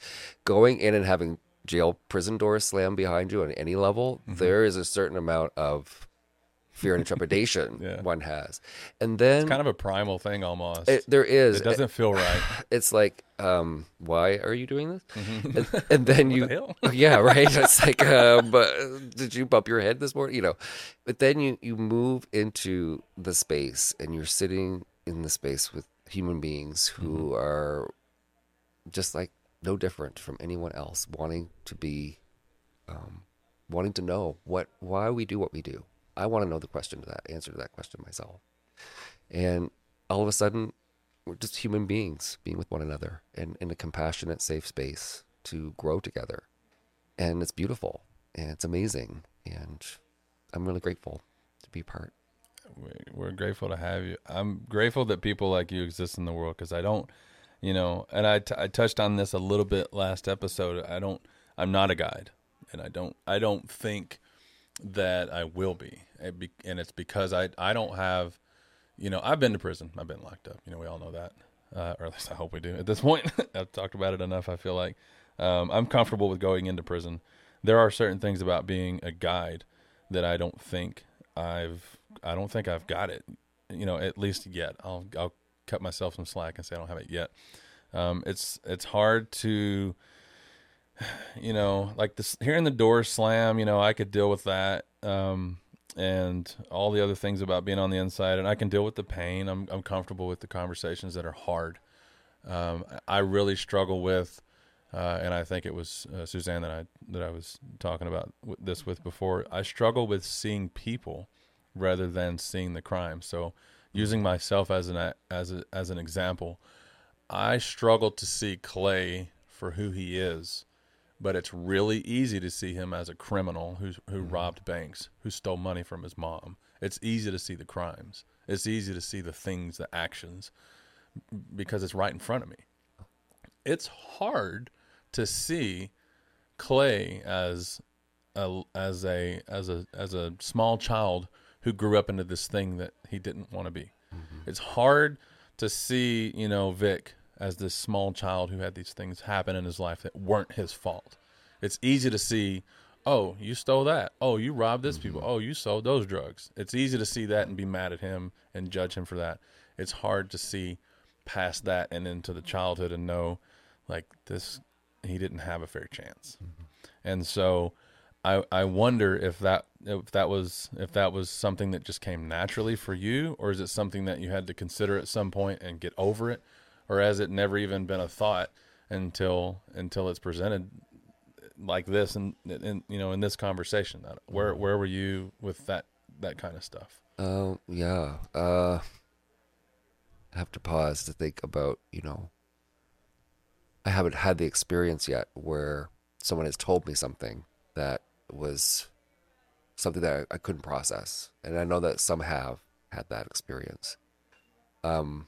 going in and having jail prison doors slam behind you on any level, mm-hmm. there is a certain amount of fear and (laughs) trepidation yeah. one has. And then it's kind of a primal thing almost. It, there is. It doesn't feel right. (sighs) It's like, um, why are you doing this? Mm-hmm. And, and, then (laughs) you, the (laughs) yeah, right. It's like, uh, but did you bump your head this morning? You know, but then you you move into the space and you're sitting in the space with human beings who mm-hmm. are just like no different from anyone else, wanting to be, um, wanting to know what why we do what we do I want to know the question to that answer to that question myself. And all of a sudden, we're just human beings being with one another and in a compassionate, safe space to grow together. And it's beautiful and it's amazing. And I'm really grateful to be part. We're grateful to have you. I'm grateful that people like you exist in the world because I don't, you know, and I, t- I touched on this a little bit last episode. I don't, I'm not a guide and I don't, I don't think that I will be and it's because I I don't have, you know, I've been to prison, I've been locked up. You know, we all know that, uh, or at least I hope we do. At this point, (laughs) I've talked about it enough. I feel like um, I'm comfortable with going into prison. There are certain things about being a guide that I don't think I've I don't think I've got it. You know, at least yet. I'll I'll cut myself some slack and say I don't have it yet. Um, it's it's hard to you know like this hearing the door slam you know i could deal with that um, and all the other things about being on the inside. And I can deal with the pain. I'm I'm comfortable with the conversations that are hard. Um, I really struggle with, uh, and I think it was uh, Suzanne that I that I was talking about this with before. I struggle with seeing people rather than seeing the crime. So, using myself as an as a, as an example, I struggle to see Clay for who he is but it's really easy to see him as a criminal who who mm-hmm. robbed banks, who stole money from his mom. It's easy to see the crimes. It's easy to see the things, the actions, because it's right in front of me. It's hard to see Clay as a as a as a as a small child who grew up into this thing that he didn't want to be. Mm-hmm. It's hard to see, you know, Vic as this small child who had these things happen in his life that weren't his fault. It's easy to see, oh, you stole that. Oh, you robbed this mm-hmm. people. Oh, you sold those drugs. It's easy to see that and be mad at him and judge him for that. It's hard to see past that and into the childhood and know like this he didn't have a fair chance. Mm-hmm. And so I I wonder if that if that was if that was something that just came naturally for you or is it something that you had to consider at some point and get over it? Or has it never even been a thought until until it's presented like this and in you know in this conversation? Where where were you with that that kind of stuff? Uh yeah. Uh I have to pause to think about you know I haven't had the experience yet where someone has told me something that was something that I, I couldn't process, and I know that some have had that experience. Um,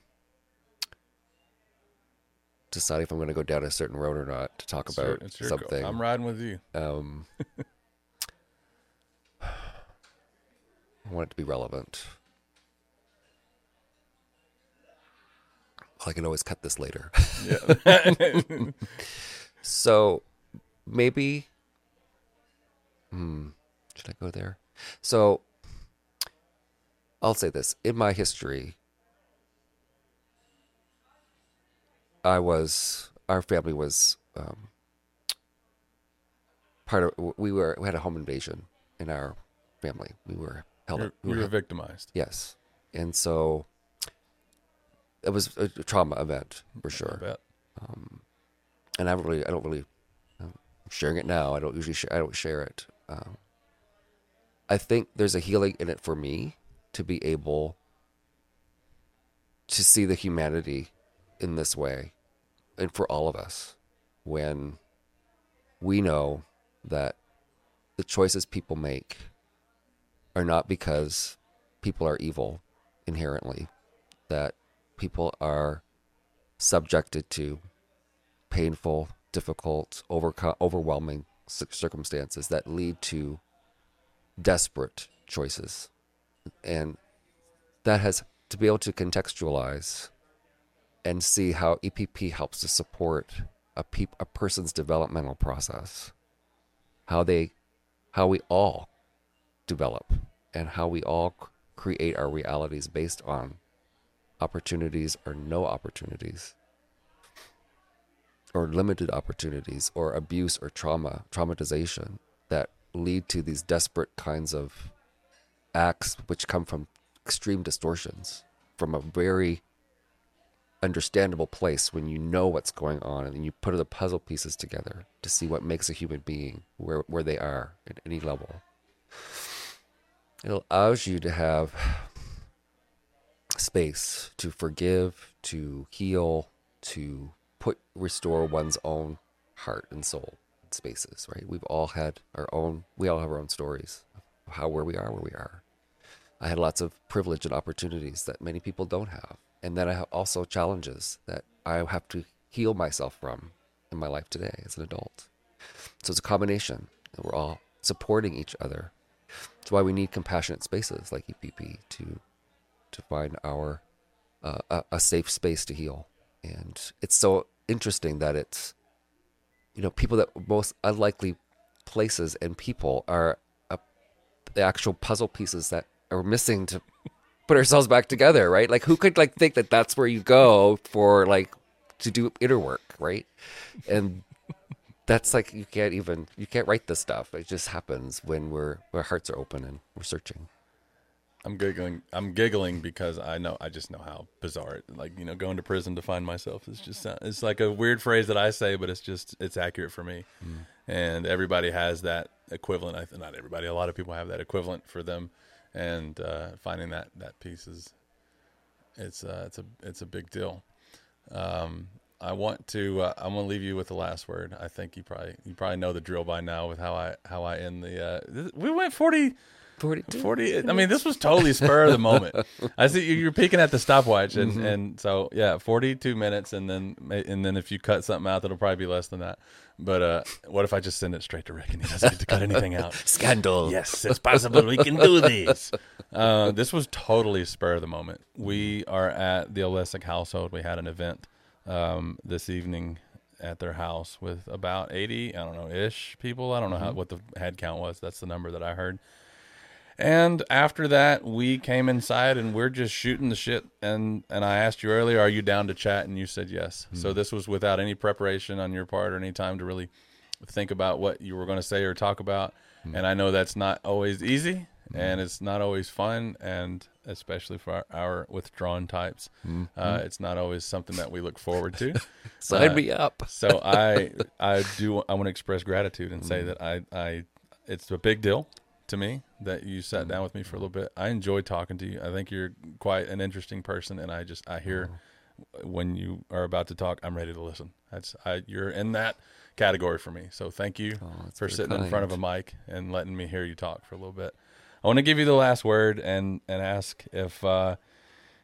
deciding if I'm going to go down a certain road or not to talk It's about your go- something. I'm riding with you. Um, I want it to be relevant. I can always cut this later. Yeah. (laughs) So maybe, hmm, should I go there? So I'll say this: in my history, I was our family was um, part of. We were we had a home invasion in our family. We were held. You're, we were you're victimized. Yes, and so it was a trauma event for sure bet. and I don't really, I don't really, I'm sharing it now. I don't usually, share, I don't share it. Um, I think there's a healing in it for me to be able to see the humanity in this way, and for all of us, when we know that the choices people make are not because people are evil inherently, that people are subjected to painful, difficult, overco- overwhelming circumstances that lead to desperate choices. And that has to be able to contextualize and see how EPP helps to support a, peop- a person's developmental process, how they, how we all develop, and how we all create our realities based on opportunities or no opportunities or limited opportunities or abuse or trauma, traumatization that lead to these desperate kinds of acts which come from extreme distortions from a very understandable place when you know what's going on and you put the puzzle pieces together to see what makes a human being where, where they are at any level. It allows you to have space to forgive, to heal, to put restore one's own heart and soul spaces, right? We've all had our own we all have our own stories of how where we are where we are. I had lots of privilege and opportunities that many people don't have. And then I have also challenges that I have to heal myself from in my life today as an adult. So it's a combination. And we're all supporting each other. That's why we need compassionate spaces like EPP to to find our uh, a, a safe space to heal. And it's so interesting that it's you know people that most unlikely places and people are uh, the actual puzzle pieces that are missing to put ourselves back together, right? Like who could like think that that's where you go for like to do inner work, right? And that's like you can't even you can't write this stuff. It just happens when we're our hearts are open and we're searching. I'm giggling. I'm giggling because I know. I just know how bizarre. It, like you know, going to prison to find myself is just. It's like a weird phrase that I say, but it's just. It's accurate for me. And everybody has that equivalent. I not everybody. A lot of people have that equivalent for them, and uh, finding that that piece is. It's uh, it's a it's a big deal. Um, I want to. Uh, I'm gonna leave you with the last word. I think you probably you probably know the drill by now with how I how I end the. Uh, we went 40 Forty-two. 40 i mean this was (laughs) totally spur of the moment. I see you- you're peeking at the stopwatch and Mm-hmm. and so yeah 42 minutes and then and then if you cut something out it'll probably be less than that. But uh what if i just send it straight to rick and he doesn't get to cut anything out? (laughs) Scandal. yes it's possible we can do this. Uh, this was totally spur of the moment. We are at the Olesek household. We had an event um, this evening at their house with about 80 i don't know ish people. I don't know how what the head count was. That's the number that i heard and after that, we came inside and we're just shooting the shit. And and I asked you earlier, are you down to chat? And you said yes. So hmm. this was without any preparation on your part or any time to really think about what you were going to say or talk about. Hmm. And I know that's not always easy, hmm. and it's not always fun, and especially for our, our withdrawn types, uh, it's not always something that we look forward to. Sign Uh, me up. so I I do I want to express gratitude and say that I I it's a big deal to me that you sat down with me for a little bit. I enjoy talking to you. I think you're quite an interesting person and I just I hear when you are about to talk, I'm ready to listen. That's I, you're in that category for me. So thank you Oh, for sitting in front of a mic and letting me hear you talk for a little bit. I want to give you the last word and and ask if uh,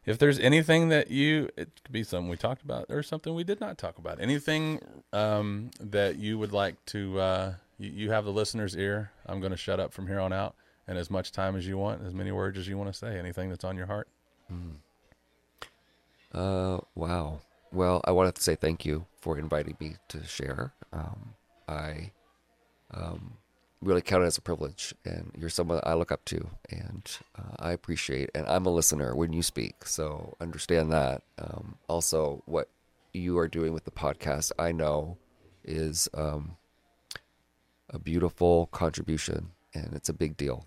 if there's anything that you it could be something we talked about or something we did not talk about. Anything um, that you would like to uh, you, you have the listener's ear. I'm going to shut up from here on out. And as much time as you want, as many words as you want to say, anything that's on your heart. Uh, wow. Well, I wanted to say thank you for inviting me to share. Um, I um, really count it as a privilege, and you're someone I look up to, and uh, I appreciate. And I'm a listener when you speak, so understand that. Um, also, what you are doing with the podcast, I know, is um, a beautiful contribution, and it's a big deal.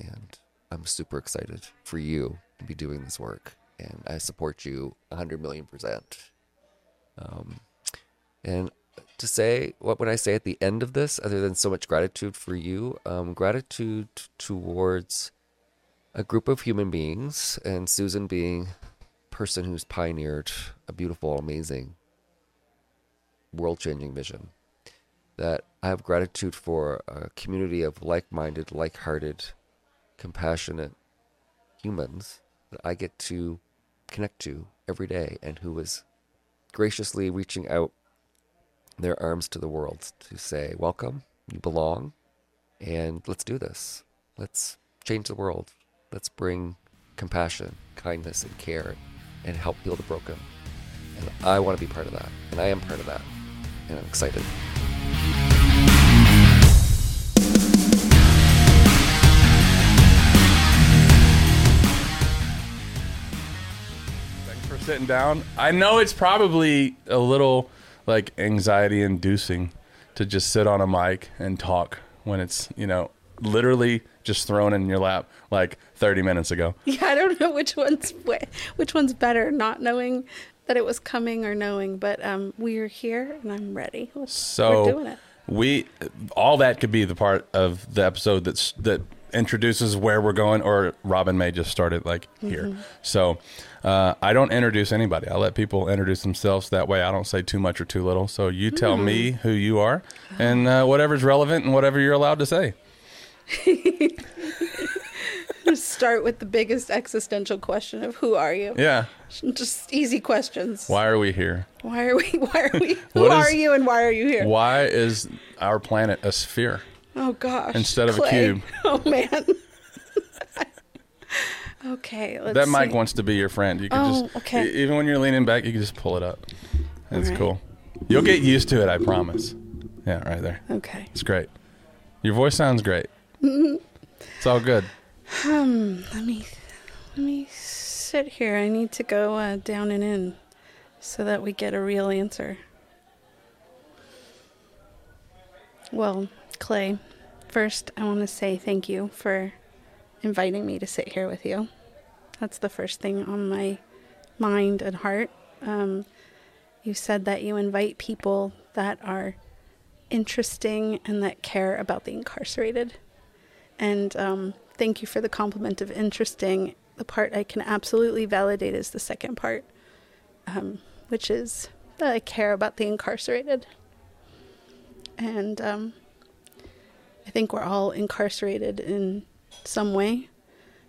And I'm super excited for you to be doing this work, and I support you 100 million percent. Um, and to say what would I say at the end of this, other than so much gratitude for you, um, gratitude towards a group of human beings, and Susan being person who's pioneered a beautiful, amazing, world-changing vision. That I have gratitude for a community of like-minded, like-hearted, compassionate humans that I get to connect to every day, and who is graciously reaching out their arms to the world to say, Welcome, you belong, and let's do this. Let's change the world. Let's bring compassion, kindness, and care and help heal the broken. And I want to be part of that. And I am part of that. And I'm excited. Sitting down. I know it's probably a little like anxiety inducing to just sit on a mic and talk when it's, you know, literally just thrown in your lap like 30 minutes ago. (laughs) Yeah, I don't know which one's which one's better, not knowing that it was coming or knowing. But um, we're here and I'm ready. So we're doing it. we all that could be the part of the episode that's that introduces where we're going or Robin may just start it like here. Mm-hmm. So uh, I don't introduce anybody. I let people introduce themselves that way. I don't say too much or too little. So you tell Mm-hmm. me who you are and uh, whatever's relevant and whatever you're allowed to say. Just (laughs) start with the biggest existential question of who are you? Yeah. Just easy questions. Why are we here? Why are we? Why are we? (laughs) Who are you and why are you here? Why is our planet a sphere? Oh gosh. Instead of a cube. (laughs) Oh man. (laughs) okay. Let's that mic see. wants to be your friend. You can Oh, just okay. even when you're leaning back, you can just pull it up. That's right. cool. You'll get used to it, I promise. Yeah, right there. Okay. It's great. Your voice sounds great. it's all good. Um. Let me. Let me sit here. I need to go uh, down and in, so that we get a real answer. Well, Clay, first I want to say thank you for inviting me to sit here with you. That's the first thing on my mind and heart. Um, you said that you invite people that are interesting and that care about the incarcerated. And um, thank you for the compliment of interesting. The part I can absolutely validate is the second part, um, which is that I care about the incarcerated. And um, I think we're all incarcerated in some way,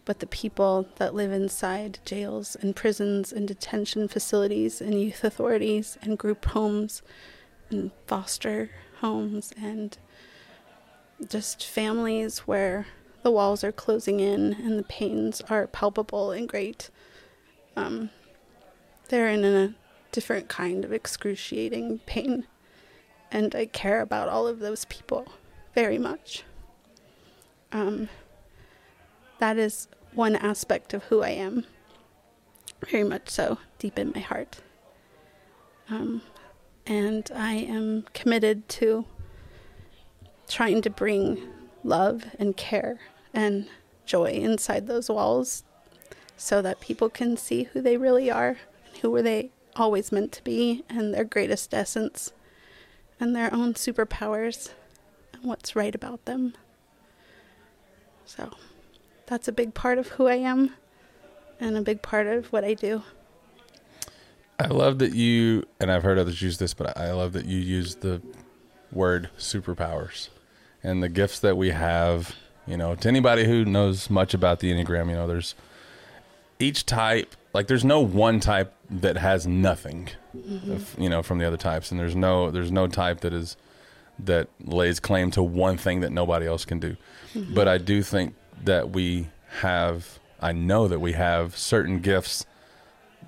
but the people that live inside jails and prisons and detention facilities and youth authorities and group homes and foster homes and just families where the walls are closing in and the pains are palpable and great. Um, they're in a different kind of excruciating pain. And I care about all of those people very much. Um, that is one aspect of who I am, very much so, deep in my heart. Um, and I am committed to trying to bring love and care and joy inside those walls so that people can see who they really are and who were they always meant to be and their greatest essence and their own superpowers and what's right about them. So that's a big part of who I am and a big part of what I do. I love that you, and I've heard others use this, but I love that you use the word superpowers and the gifts that we have. You know, to anybody who knows much about the Enneagram, you know, there's each type, like, there's no one type that has nothing, mm-hmm. you know, from the other types, and there's no, there's no type that is that lays claim to one thing that nobody else can do. Mm-hmm. But I do think that we have, I know that we have certain gifts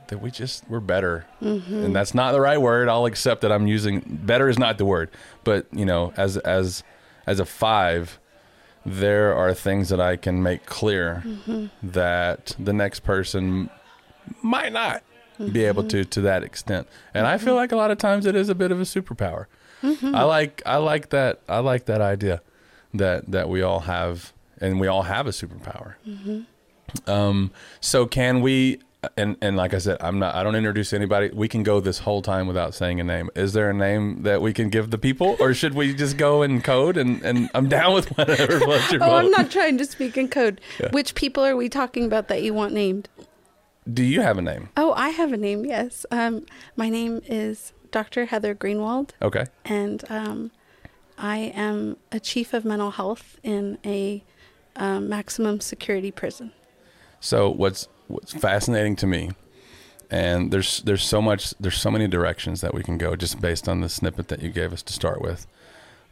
that we just we're better mm-hmm. and that's not the right word i'll accept that i'm using better is not the word but you know as as as a five there are things that i can make clear mm-hmm. that the next person might not mm-hmm. be able to to that extent and i feel mm-hmm. like a lot of times it is a bit of a superpower mm-hmm. i like i like that i like that idea that that we all have and we all have a superpower mm-hmm. um so can we and and like I said, I'm not. I don't introduce anybody. We can go this whole time without saying a name. Is there a name that we can give the people, or should we just go in code? And and I'm down with whatever. (laughs) oh. I'm not trying to speak in code. Yeah. Which people are we talking about that you want named? Do you have a name? Oh, I have a name. Yes. Um, my name is Dr. Heather Greenwald. Okay. And um, I am a chief of mental health in a um, maximum security prison. So what's what's fascinating to me, and there's there's so much there's so many directions that we can go just based on the snippet that you gave us to start with.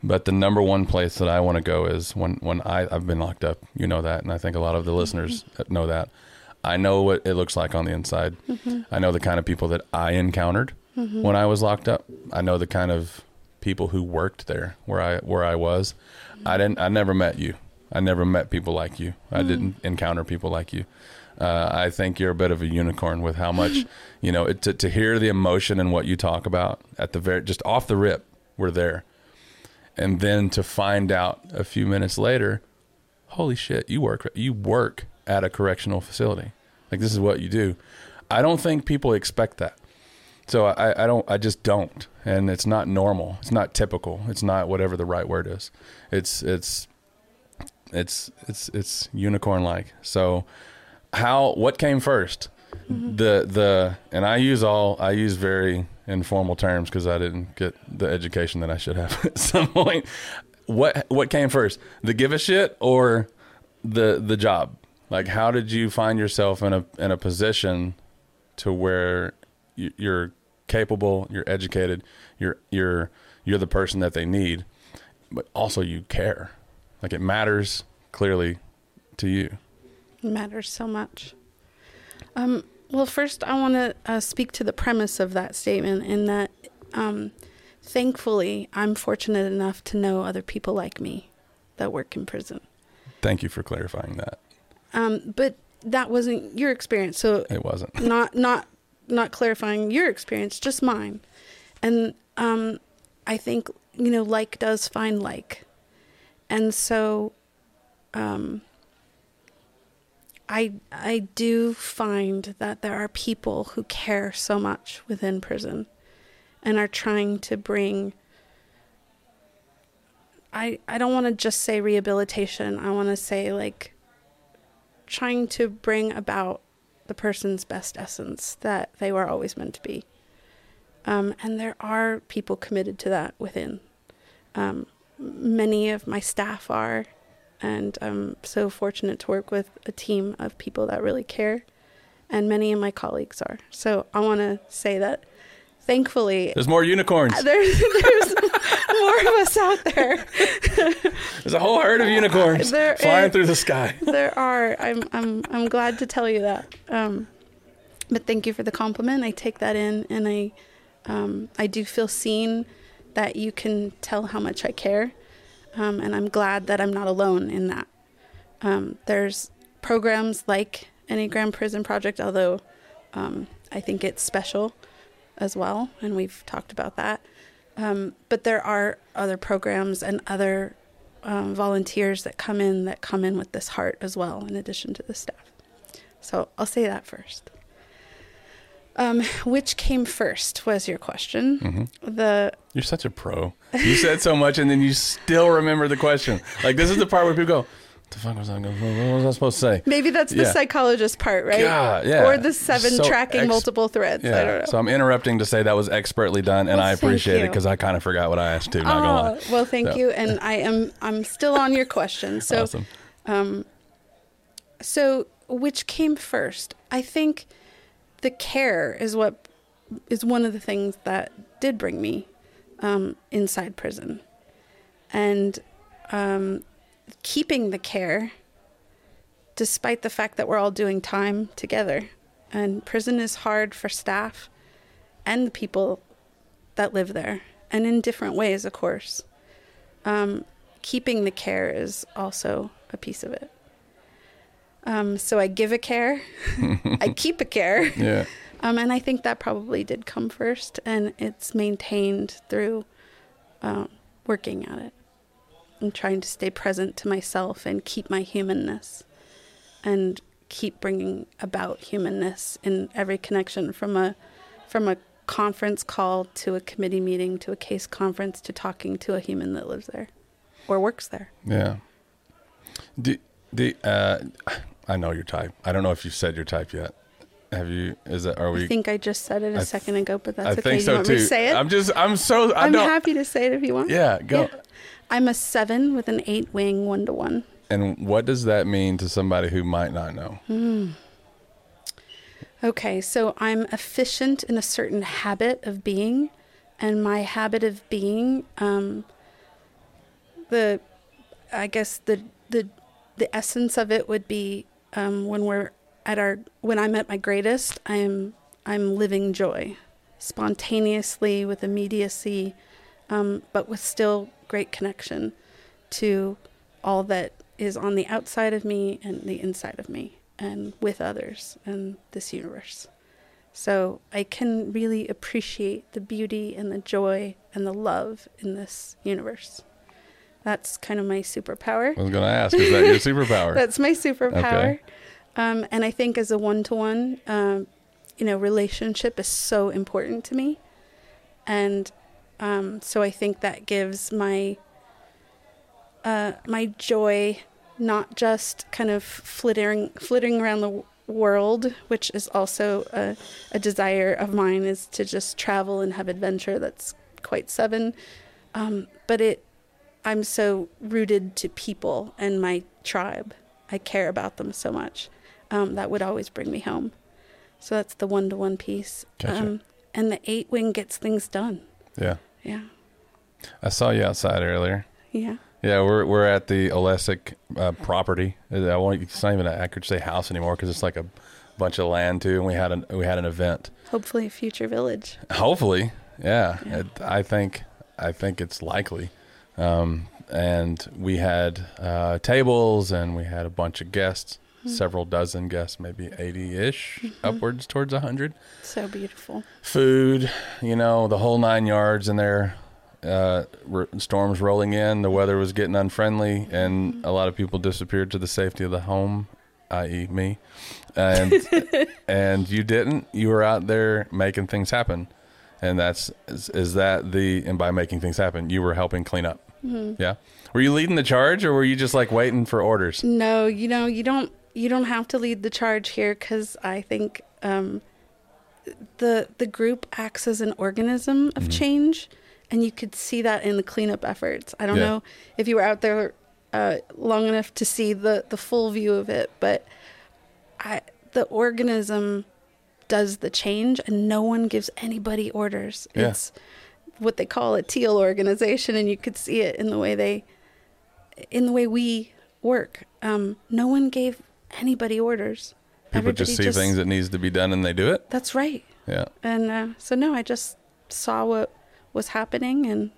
But the number one place that I want to go is when when I I've been locked up. You know that, and I think a lot of the listeners mm-hmm. know that. I know what it looks like on the inside. Mm-hmm. I know the kind of people that I encountered mm-hmm. when I was locked up. I know the kind of people who worked there where I where I was. I didn't. I never met you. I never met people like you. I mm-hmm. didn't encounter people like you. Uh, I think you're a bit of a unicorn with how much, (laughs) you know, to, to hear the emotion and what you talk about at the very, just off the rip, we're there. And then to find out a few minutes later, holy shit, you work, you work at a correctional facility. Like this is what you do. I don't think people expect that. So I, I don't, I just don't. And it's not normal. It's not typical. It's not whatever the right word is. It's, it's, it's, it's, it's unicorn like. So, how what came 1st mm-hmm. the the and I use all I use very informal terms because I didn't get the education that I should have (laughs) at some point. What what came first, the give a shit or the the job? Like, how did you find yourself in a in a position to where you're capable, you're educated, you're you're you're the person that they need, but also you care. Like it matters clearly to you It matters so much. Um, well, first, I want to uh, speak to the premise of that statement in that um, thankfully, I'm fortunate enough to know other people like me that work in prison. Thank you for clarifying that. Um, but that wasn't your experience, so it wasn't. Not not not clarifying your experience, just mine. And um, I think you know, like does find like, and so um, I I do find that there are people who care so much within prison and are trying to bring I I don't want to just say rehabilitation. I want to say like trying to bring about the person's best essence that they were always meant to be. Um, and there are people committed to that within. Um, many of my staff are, and I'm so fortunate to work with a team of people that really care, and many of my colleagues are. So I want to say that thankfully there's more unicorns. (laughs) There's, there's more of us out there. (laughs) There's a whole herd of unicorns there flying is, through the sky. (laughs) There are. I'm i'm i'm glad to tell you that. Um, but thank you for the compliment. I take that in and i um, i do feel seen that you can tell how much i care. Um, and I'm glad that I'm not alone in that. Um, there's programs like Enneagram Prison Project, although um, I think it's special as well, and we've talked about that. Um, but there are other programs and other um, volunteers that come in that come in with this heart as well, in addition to the staff. So I'll say that first. Um, which came first was your question. Mm-hmm. The you're such a pro. You said so much, and then you still remember the question. Like this is the part where people go, the fuck was I going? What was I supposed to say? Maybe that's the Yeah. psychologist part, right? God, yeah. Or the seven So tracking ex- multiple threads. I don't know. So I'm interrupting to say that was expertly done, and Well, I appreciate it because I kind of forgot what I asked too. Not gonna Oh, lie. well, thank So- you, and I am I'm still on your question. So, awesome. um, so which came first? I think the care is what is one of the things that did bring me um, inside prison, and um, keeping the care, despite the fact that we're all doing time together, and prison is hard for staff and the people that live there, and in different ways, of course. Um, keeping the care is also a piece of it. Um, so I give a care, I (laughs) keep a care, Yeah. (laughs) um, and I think that probably did come first, and it's maintained through um, working at it and trying to stay present to myself and keep my humanness and keep bringing about humanness in every connection from a from a conference call to a committee meeting to a case conference to talking to a human that lives there or works there. Yeah. Do, do, uh, I know your type. I don't know if you've said your type yet. Have you? Is that? Are we? I think I just said it a I- second ago, but that's I okay. think you so want too. me to say it? I'm just. I'm so. I I'm don't. happy to say it if you want. Yeah. Go. Yeah. I'm a seven with an eight wing one to one. And what does that mean to somebody who might not know? Okay, so I'm efficient in a certain habit of being, and my habit of being, um, the, I guess the the the essence of it would be um, when we're at our when I'm at my greatest, I'm I'm living joy, spontaneously with immediacy, um, but with still great connection to all that is on the outside of me and the inside of me and with others and this universe. So I can really appreciate the beauty and the joy and the love in this universe. That's kind of my superpower. I was going to ask. Is that your (laughs) superpower? That's my superpower. Okay. Um, and I think as a one to one, you know, relationship is so important to me. And um, so I think that gives my uh, my joy not just kind of flitting flitting around the world, which is also a, a desire of mine, is to just travel and have adventure. That's quite seven, um, but it I'm so rooted to people and my tribe. I care about them so much. Um, that would always bring me home. So that's the one to one piece. Gotcha. Um, and the eight wing gets things done. yeah. Yeah. I saw you outside earlier. Yeah. Yeah, we're we're at the Olesek uh, property. I won't, it's not even an, accurate to say house anymore because it's like a bunch of land too. And we had an we had an event. Hopefully, a future village. Hopefully, yeah. Yeah. It, I think I think it's likely. Um, and we had uh, tables and we had a bunch of guests, Hmm. several dozen guests, maybe eighty ish, mm-hmm. upwards towards hundred. So beautiful. Food, you know, the whole nine yards in there. Uh, r- storms rolling in, the weather was getting unfriendly, and mm-hmm. a lot of people disappeared to the safety of the home, i.e., me. (laughs) And and you didn't. You were out there making things happen, and that's is, is that the and by making things happen, you were helping clean up. Mm-hmm. Yeah. Were you leading the charge, or were you just like waiting for orders? No, you know, you don't you don't have to lead the charge here because I think um, the the group acts as an organism of change, and you could see that in the cleanup efforts. I don't Yeah. know if you were out there uh, long enough to see the the full view of it, but I the organism does the change, and no one gives anybody orders. Yeah. It's what they call a teal organization, and you could see it in the way they in the way we work. Um, no one gave anybody orders. People just see things that needs to be done, and they do it. That's right. Yeah. And uh, so no, I just saw what was happening, and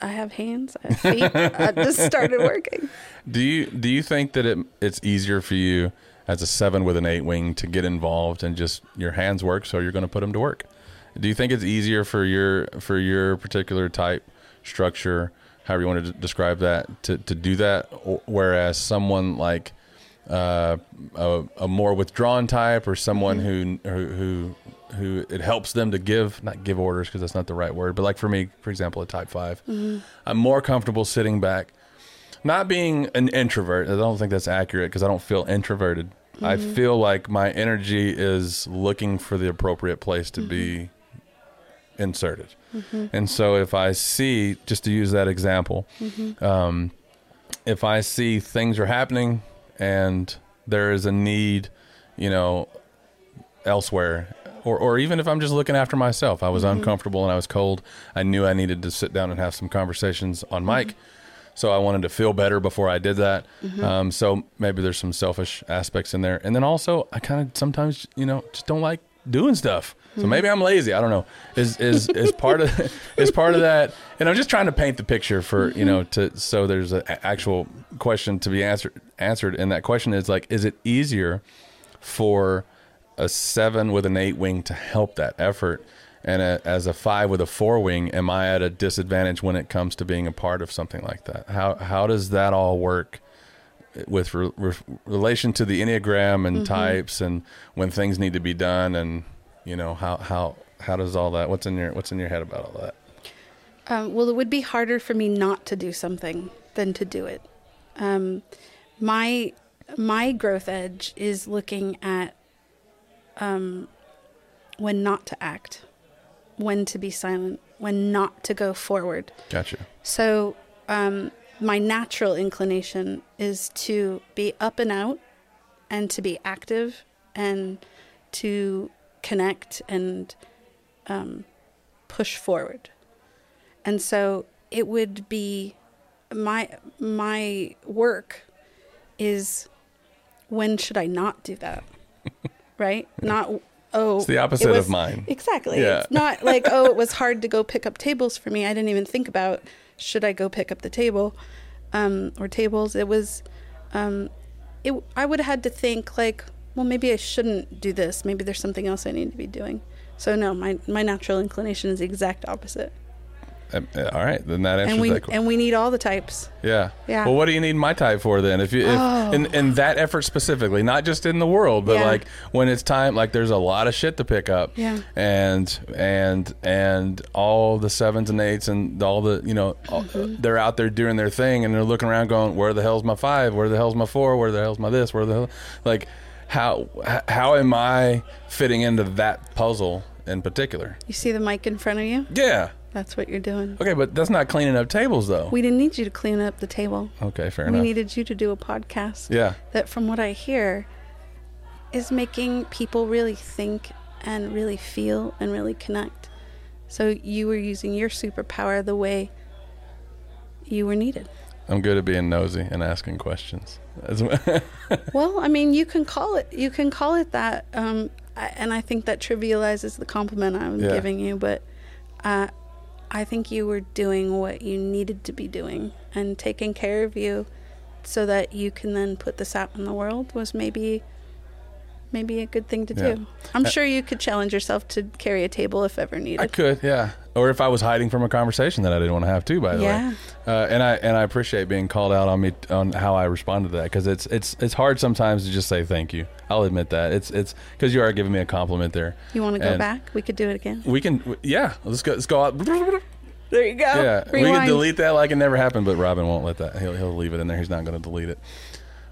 I have hands, I have feet. (laughs) I just started working. Do you do you think that it it's easier for you as a seven with an eight wing to get involved and just your hands work, so you're going to put them to work? Do you think it's easier for your for your particular type structure, however you want to describe that, to to do that, whereas someone like uh, a, a more withdrawn type or someone mm-hmm. who who who who it helps them to give not give orders because that's not the right word, but like for me, for example, a type 5 mm-hmm. I'm more comfortable sitting back not being an introvert. I don't think that's accurate because I don't feel introverted. I mm-hmm. feel like my energy is looking for the appropriate place to be inserted. Mm-hmm. And so if I see, just to use that example, mm-hmm. um, if I see things are happening and there is a need, you know, elsewhere, or, or even if I'm just looking after myself, I was mm-hmm. uncomfortable and I was cold, I knew I needed to sit down and have some conversations on mic. So I wanted to feel better before I did that. Um, so maybe there's some selfish aspects in there. And then also, I kind of sometimes, you know, just don't like doing stuff. So maybe I'm lazy. I don't know. Is is is part of (laughs) is part of that? And I'm just trying to paint the picture for you know to so there's an actual question to be answered answered. And that question is like, is it easier for a seven with an eight wing to help that effort? And a, as a five with a four wing, am I at a disadvantage when it comes to being a part of something like that? How how does that all work with re, re, relation to the enneagram and types and when things need to be done and you know how how how does all that? What's in your what's in your head about all that? Um, well, it would be harder for me not to do something than to do it. Um, my my growth edge is looking at um, when not to act, when to be silent, when not to go forward. Gotcha. So um, my natural inclination is to be up and out, and to be active, and to connect and um, push forward. And so it would be my my work is when should I not do that? (laughs) right? Not oh It's the opposite it of mine. Exactly. Yeah. It's not like oh it was hard to go pick up tables for me. I didn't even think about should I go pick up the table um, or tables. It was um, it I would have had to think like well maybe I shouldn't do this. Maybe there's something else I need to be doing. So no, my my natural inclination is the exact opposite. Uh, uh, all right, then that answers And we that question. and we need all the types. Yeah. Yeah. Well, what do you need my type for then? If you, if, Oh. in, in that effort specifically, not just in the world, but Yeah. like when it's time, like there's a lot of shit to pick up. Yeah. And, and, and all the sevens and eights and all the, you know, all, Mm-hmm. they're out there doing their thing and they're looking around going, where the hell's my five? Where the hell's my four? Where the hell's my this? Where the hell? Like, how, how am I fitting into that puzzle in particular? You see the mic in front of you? Yeah. That's what you're doing. Okay. But that's not cleaning up tables though. We didn't need you to clean up the table. okay. Fair we enough. We needed you to do a podcast yeah. that, from what I hear, is making people really think and really feel and really connect. So you were using your superpower the way you were needed. I'm good at being nosy and asking questions. (laughs) Well, I mean, you can call it you can call it that, um, I, and I think that trivializes the compliment I'm Yeah. giving you. But uh, I think you were doing what you needed to be doing and taking care of you, so that you can then put this out in the world was maybe maybe a good thing to Yeah. do. I'm sure you could challenge yourself to carry a table if ever needed. I could, yeah. Or if I was hiding from a conversation that I didn't want to have too, by the Yeah. way. Uh, and I and I appreciate being called out on me on how I responded to that because it's it's it's hard sometimes to just say thank you. I'll admit that it's it's because you are giving me a compliment there. You want to go And- back? We could do it again. We can, yeah. Let's go. Let's go out. There you go. Yeah, we can delete that like it never happened, but Robin won't let that. He'll he'll leave it in there. He's not going to delete it.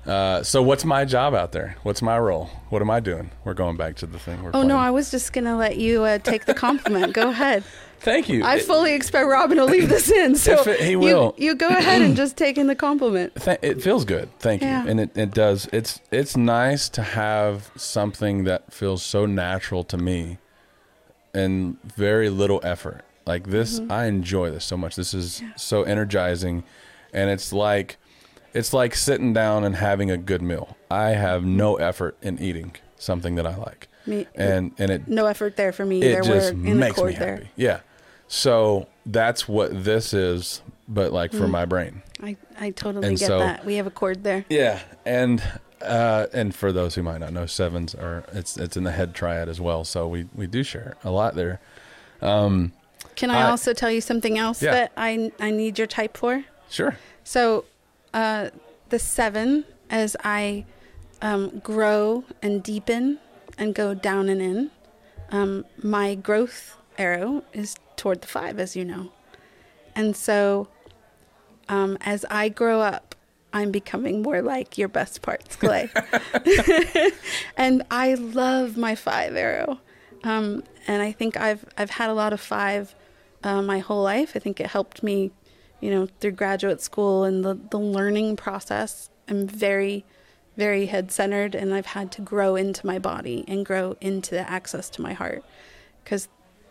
Uh, so what's my job out there? What's my role? What am I doing? We're going back to the thing. We're Oh no. I was just gonna let you uh, take the compliment. go ahead. (laughs) Thank you. I It- fully expect Robin to leave this in, so it- he you- will. You, go ahead and (clears throat) just take in the compliment. Th- it feels good thank Yeah. you and it, it does it's it's nice to have something that feels so natural to me and very little effort like this i enjoy this so much this is so energizing and it's like it's like sitting down and having a good meal i have no effort in eating something that i like Me, and and it no effort there for me it either. just makes me happy there. yeah so that's what this is but like for my brain I, I totally And get so- that. We have a chord there. Yeah, and uh, and for those who might not know, sevens are it's it's in the head triad as well. So we we do share a lot there. Um, Can I I- also tell you something else Yeah. that I I need your type for? sure. So, uh, the seven, as I um, grow and deepen and go down and in, um, my growth arrow is toward the five, as you know. And so, um, as I grow up I'm becoming more like your best parts, Clay. (laughs) and I love my five arrow. Um, and I think I've I've had a lot of five uh, my whole life. I think it helped me, you know, through graduate school and the, the learning process. I'm very, very head centered, and I've had to grow into my body and grow into the access to my heart. Because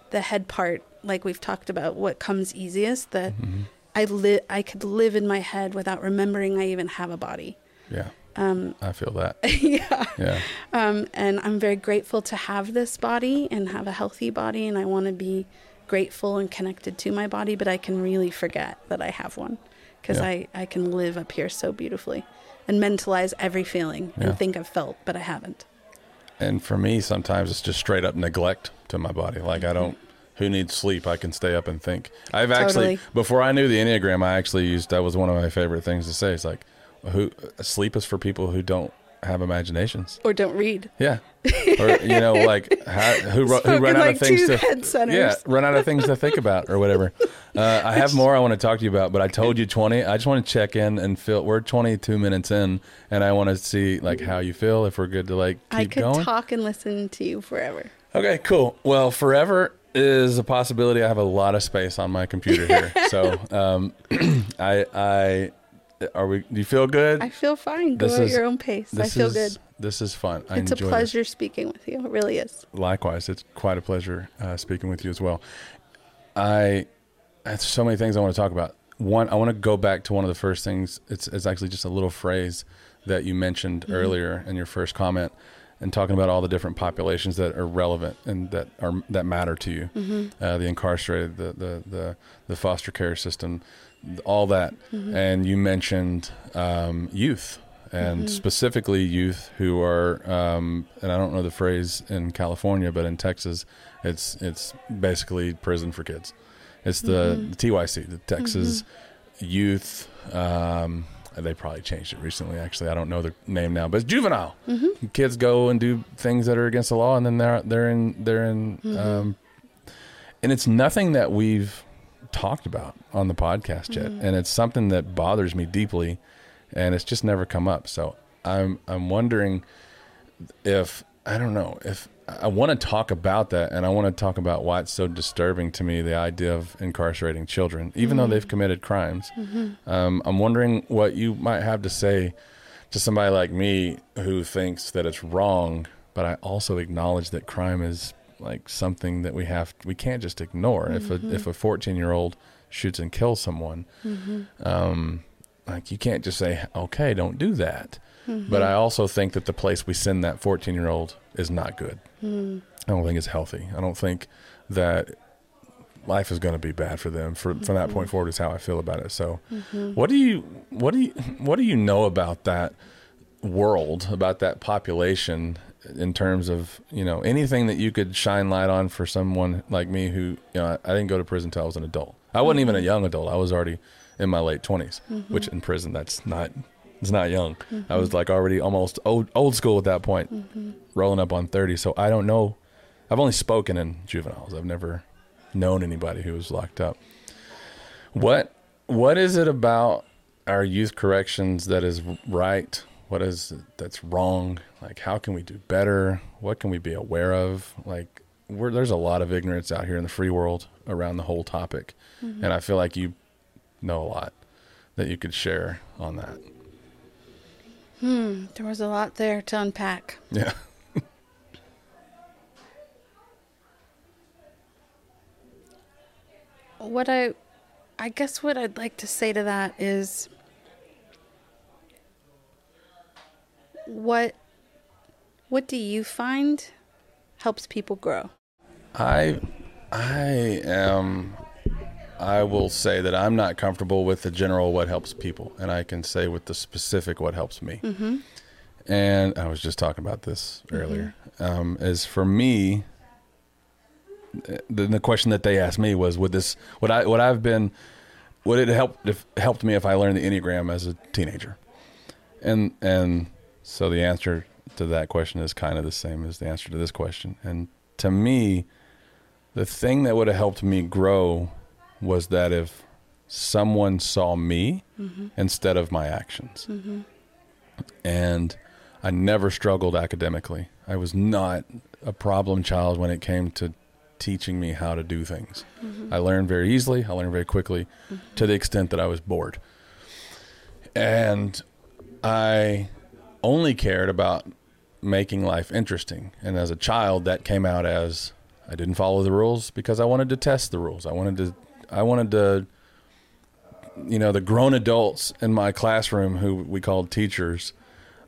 the head part, like we've talked about, what comes easiest, that mm-hmm. I live I could live in my head without remembering I even have a body. Yeah. Um, I feel that. (laughs) yeah. Yeah. Um, and I'm very grateful to have this body and have a healthy body, and I want to be grateful and connected to my body, but I can really forget that I have one because yeah. I, I can live up here so beautifully and mentalize every feeling yeah. and think I've felt, but I haven't. And for me, sometimes it's just straight up neglect to my body. Like I don't who needs sleep, I can stay up and think. I've totally. actually before I knew the Enneagram, I actually used that was one of my favorite things to say. It's like who sleep is for people who don't have imaginations or don't read. Yeah, (laughs) or you know, like how, who who run out like of things to yeah run out of things to think about or whatever. (laughs) Uh, I have more I want to talk to you about, but I told you twenty. I just want to check in and feel. We're twenty two minutes in, and I want to see like how you feel if we're good to like keep I could going. talk and listen to you forever. Okay, cool. Well, forever is a possibility. I have a lot of space on my computer here, (laughs) so um, (clears throat) I, I, are we? Do you feel good? I feel fine. Go this at is, your own pace. I feel is, good. This is fun. I it's a pleasure this. speaking with you. It really is. Likewise, it's quite a pleasure uh, speaking with you as well. I, have so many things I want to talk about. One, I want to go back to one of the first things. It's, it's actually just a little phrase that you mentioned mm-hmm. earlier in your first comment and talking about all the different populations that are relevant and that are that matter to you, mm-hmm. uh, the incarcerated, the, the the the foster care system, all that. Mm-hmm. And you mentioned um, youth, and mm-hmm. specifically youth who are, um, and I don't know the phrase in California, but in Texas, it's it's basically prison for kids. It's the, the mm-hmm. TYC, the Texas mm-hmm. Youth. Um, they probably changed it recently. Actually, I don't know the name now, but it's juvenile. Mm-hmm. Kids go and do things that are against the law, and then they're they're in they're in, mm-hmm. um, and it's nothing that we've talked about on the podcast yet, mm-hmm. and it's something that bothers me deeply, and it's just never come up. So I'm I'm wondering if I don't know if I want to talk about that, and I want to talk about why it's so disturbing to me the idea of incarcerating children, even mm-hmm. though they've committed crimes. Mm-hmm. Um, I'm wondering what you might have to say to somebody like me who thinks that it's wrong, but I also acknowledge that crime is like something that we have we can't just ignore. Mm-hmm. If a if a 14 year old shoots and kills someone, mm-hmm. um, like you can't just say, okay, don't do that. Mm-hmm. But I also think that the place we send that 14 year old is not good. Mm. I don't think it's healthy. I don't think that life is going to be bad for them for, mm-hmm. from that point mm-hmm. forward is how I feel about it. So mm-hmm. what do you, what do you, what do you know about that world, about that population in terms of, you know, anything that you could shine light on for someone like me who, you know, I, I didn't go to prison until I was an adult. I wasn't even a mm-hmm. young adult. I was already in my late 20s, mm-hmm. which in prison, that's not it's not young. Mm-hmm. I was like already almost old old school at that point, mm-hmm. rolling up on thirty. So I don't know. I've only spoken in juveniles. I've never known anybody who was locked up. What what is it about our youth corrections that is right? What is that's wrong? Like how can we do better? What can we be aware of? Like there's a lot of ignorance out here in the free world around the whole topic, mm-hmm. and I feel like you know a lot that you could share on that. Hmm, there was a lot there to unpack. Yeah. (laughs) what I I guess what I'd like to say to that is what what do you find helps people grow? I I am I will say that I'm not comfortable with the general what helps people, and I can say with the specific what helps me. Mm-hmm. And I was just talking about this mm-hmm. earlier. Um, is for me, the, the question that they asked me was, would this, would I, would I've been, would it help if helped me if I learned the enneagram as a teenager? And and so the answer to that question is kind of the same as the answer to this question. And to me, the thing that would have helped me grow was that if someone saw me mm-hmm. instead of my actions. Mm-hmm. And I never struggled academically. I was not a problem child when it came to teaching me how to do things. Mm-hmm. I learned very easily, I learned very quickly mm-hmm. to the extent that I was bored. And I only cared about making life interesting. And as a child, that came out as I didn't follow the rules because I wanted to test the rules. I wanted to, I wanted to, you know, the grown adults in my classroom who we called teachers,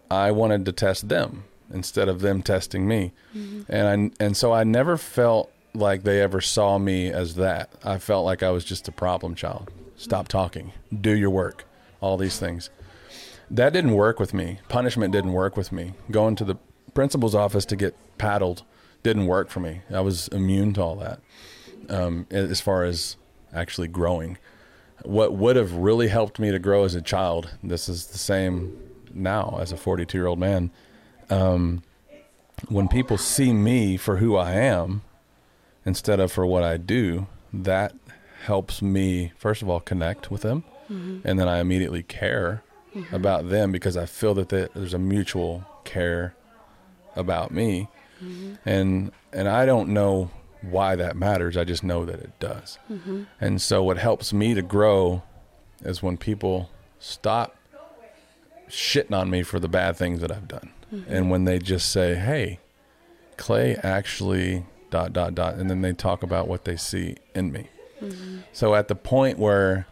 I wanted to test them instead of them testing me. Mm-hmm. And I, and so I never felt like they ever saw me as that. I felt like I was just a problem child. Stop talking, do your work, all these things. That didn't work with me. Punishment didn't work with me. Going to the principal's office to get paddled didn't work for me. I was immune to all that. Um, as far as actually growing, what would have really helped me to grow as a child, this is the same now as a 42 year old man. Um, when people see me for who I am instead of for what I do, that helps me, first of all, connect with them. Mm-hmm. And then I immediately care mm-hmm. about them because I feel that there's a mutual care about me. Mm-hmm. And and I don't know why that matters. I just know that it does. Mm-hmm. And so what helps me to grow is when people stop shitting on me for the bad things that I've done. Mm-hmm. And when they just say, "Hey, Clay actually dot dot dot," and then they talk about what they see in me. Mm-hmm. So at the point where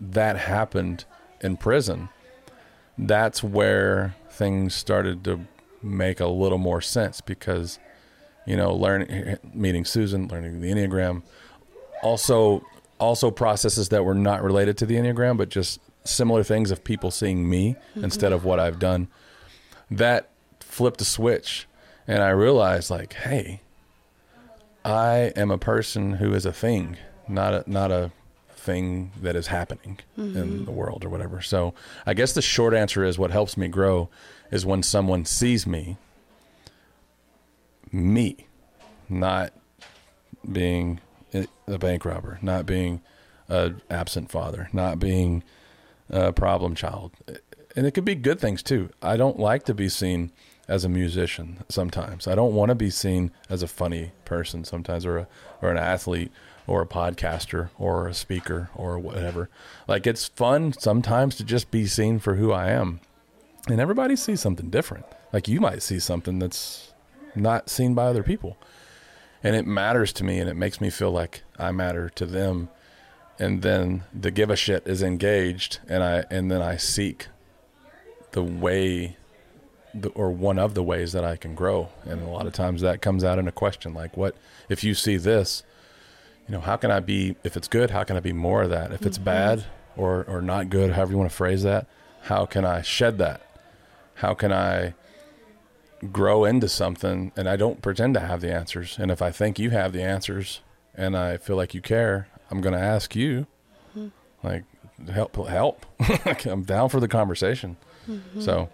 that happened in prison, that's where things started to make a little more sense because, you know, learning, meeting Susan, learning the Enneagram, also, also processes that were not related to the Enneagram, but just similar things of people seeing me mm-hmm. instead of what I've done. That flipped a switch, and I realized, like, hey, I am a person who is a thing, not a not a thing that is happening mm-hmm. in the world or whatever. So I guess the short answer is what helps me grow is when someone sees me, me, not being a bank robber, not being a absent father, not being a problem child. And it could be good things too. I don't like to be seen as a musician sometimes. I don't want to be seen as a funny person sometimes or a, or an athlete or a podcaster or a speaker or whatever. Like it's fun sometimes to just be seen for who I am. And everybody sees something different. Like you might see something that's not seen by other people. And it matters to me and it makes me feel like I matter to them. And then the give a shit is engaged and I and then I seek the way the, or one of the ways that I can grow. And a lot of times that comes out in a question like what if you see this you know, how can I be, if it's good, how can I be more of that? If it's mm-hmm. bad or, or not good, however you want to phrase that, how can I shed that? How can I grow into something? And I don't pretend to have the answers. And if I think you have the answers and I feel like you care, I'm going to ask you, mm-hmm. like, help, help. (laughs) I'm down for the conversation. Mm-hmm. So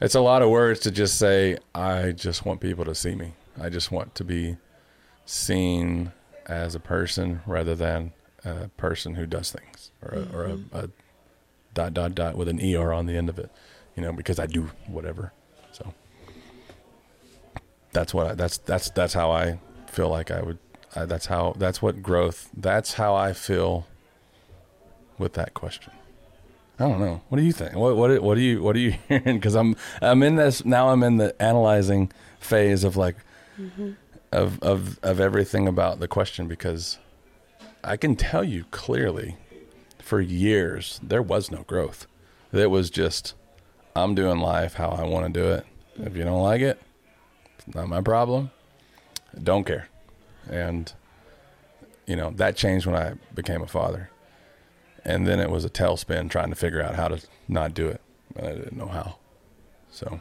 it's a lot of words to just say, I just want people to see me. I just want to be seen as a person rather than a person who does things or a, mm-hmm. or a, mm-hmm. a, dot dot dot with an er on the end of it, you know, because I do whatever. That's what I, that's that's that's how I feel like I would. I, that's how that's what growth. That's how I feel with that question. I don't know. What do you think? What what what do you what are you (laughs) hearing? Because I'm I'm in this now. I'm in the analyzing phase of like. Mm-hmm of, of, of everything about the question because I can tell you clearly for years there was no growth. It was just I'm doing life how I want to do it. If you don't like it, not my problem. don't care. And you know, that changed when I became a father. And then it was a tailspin trying to figure out how to not do it. And I didn't know how. So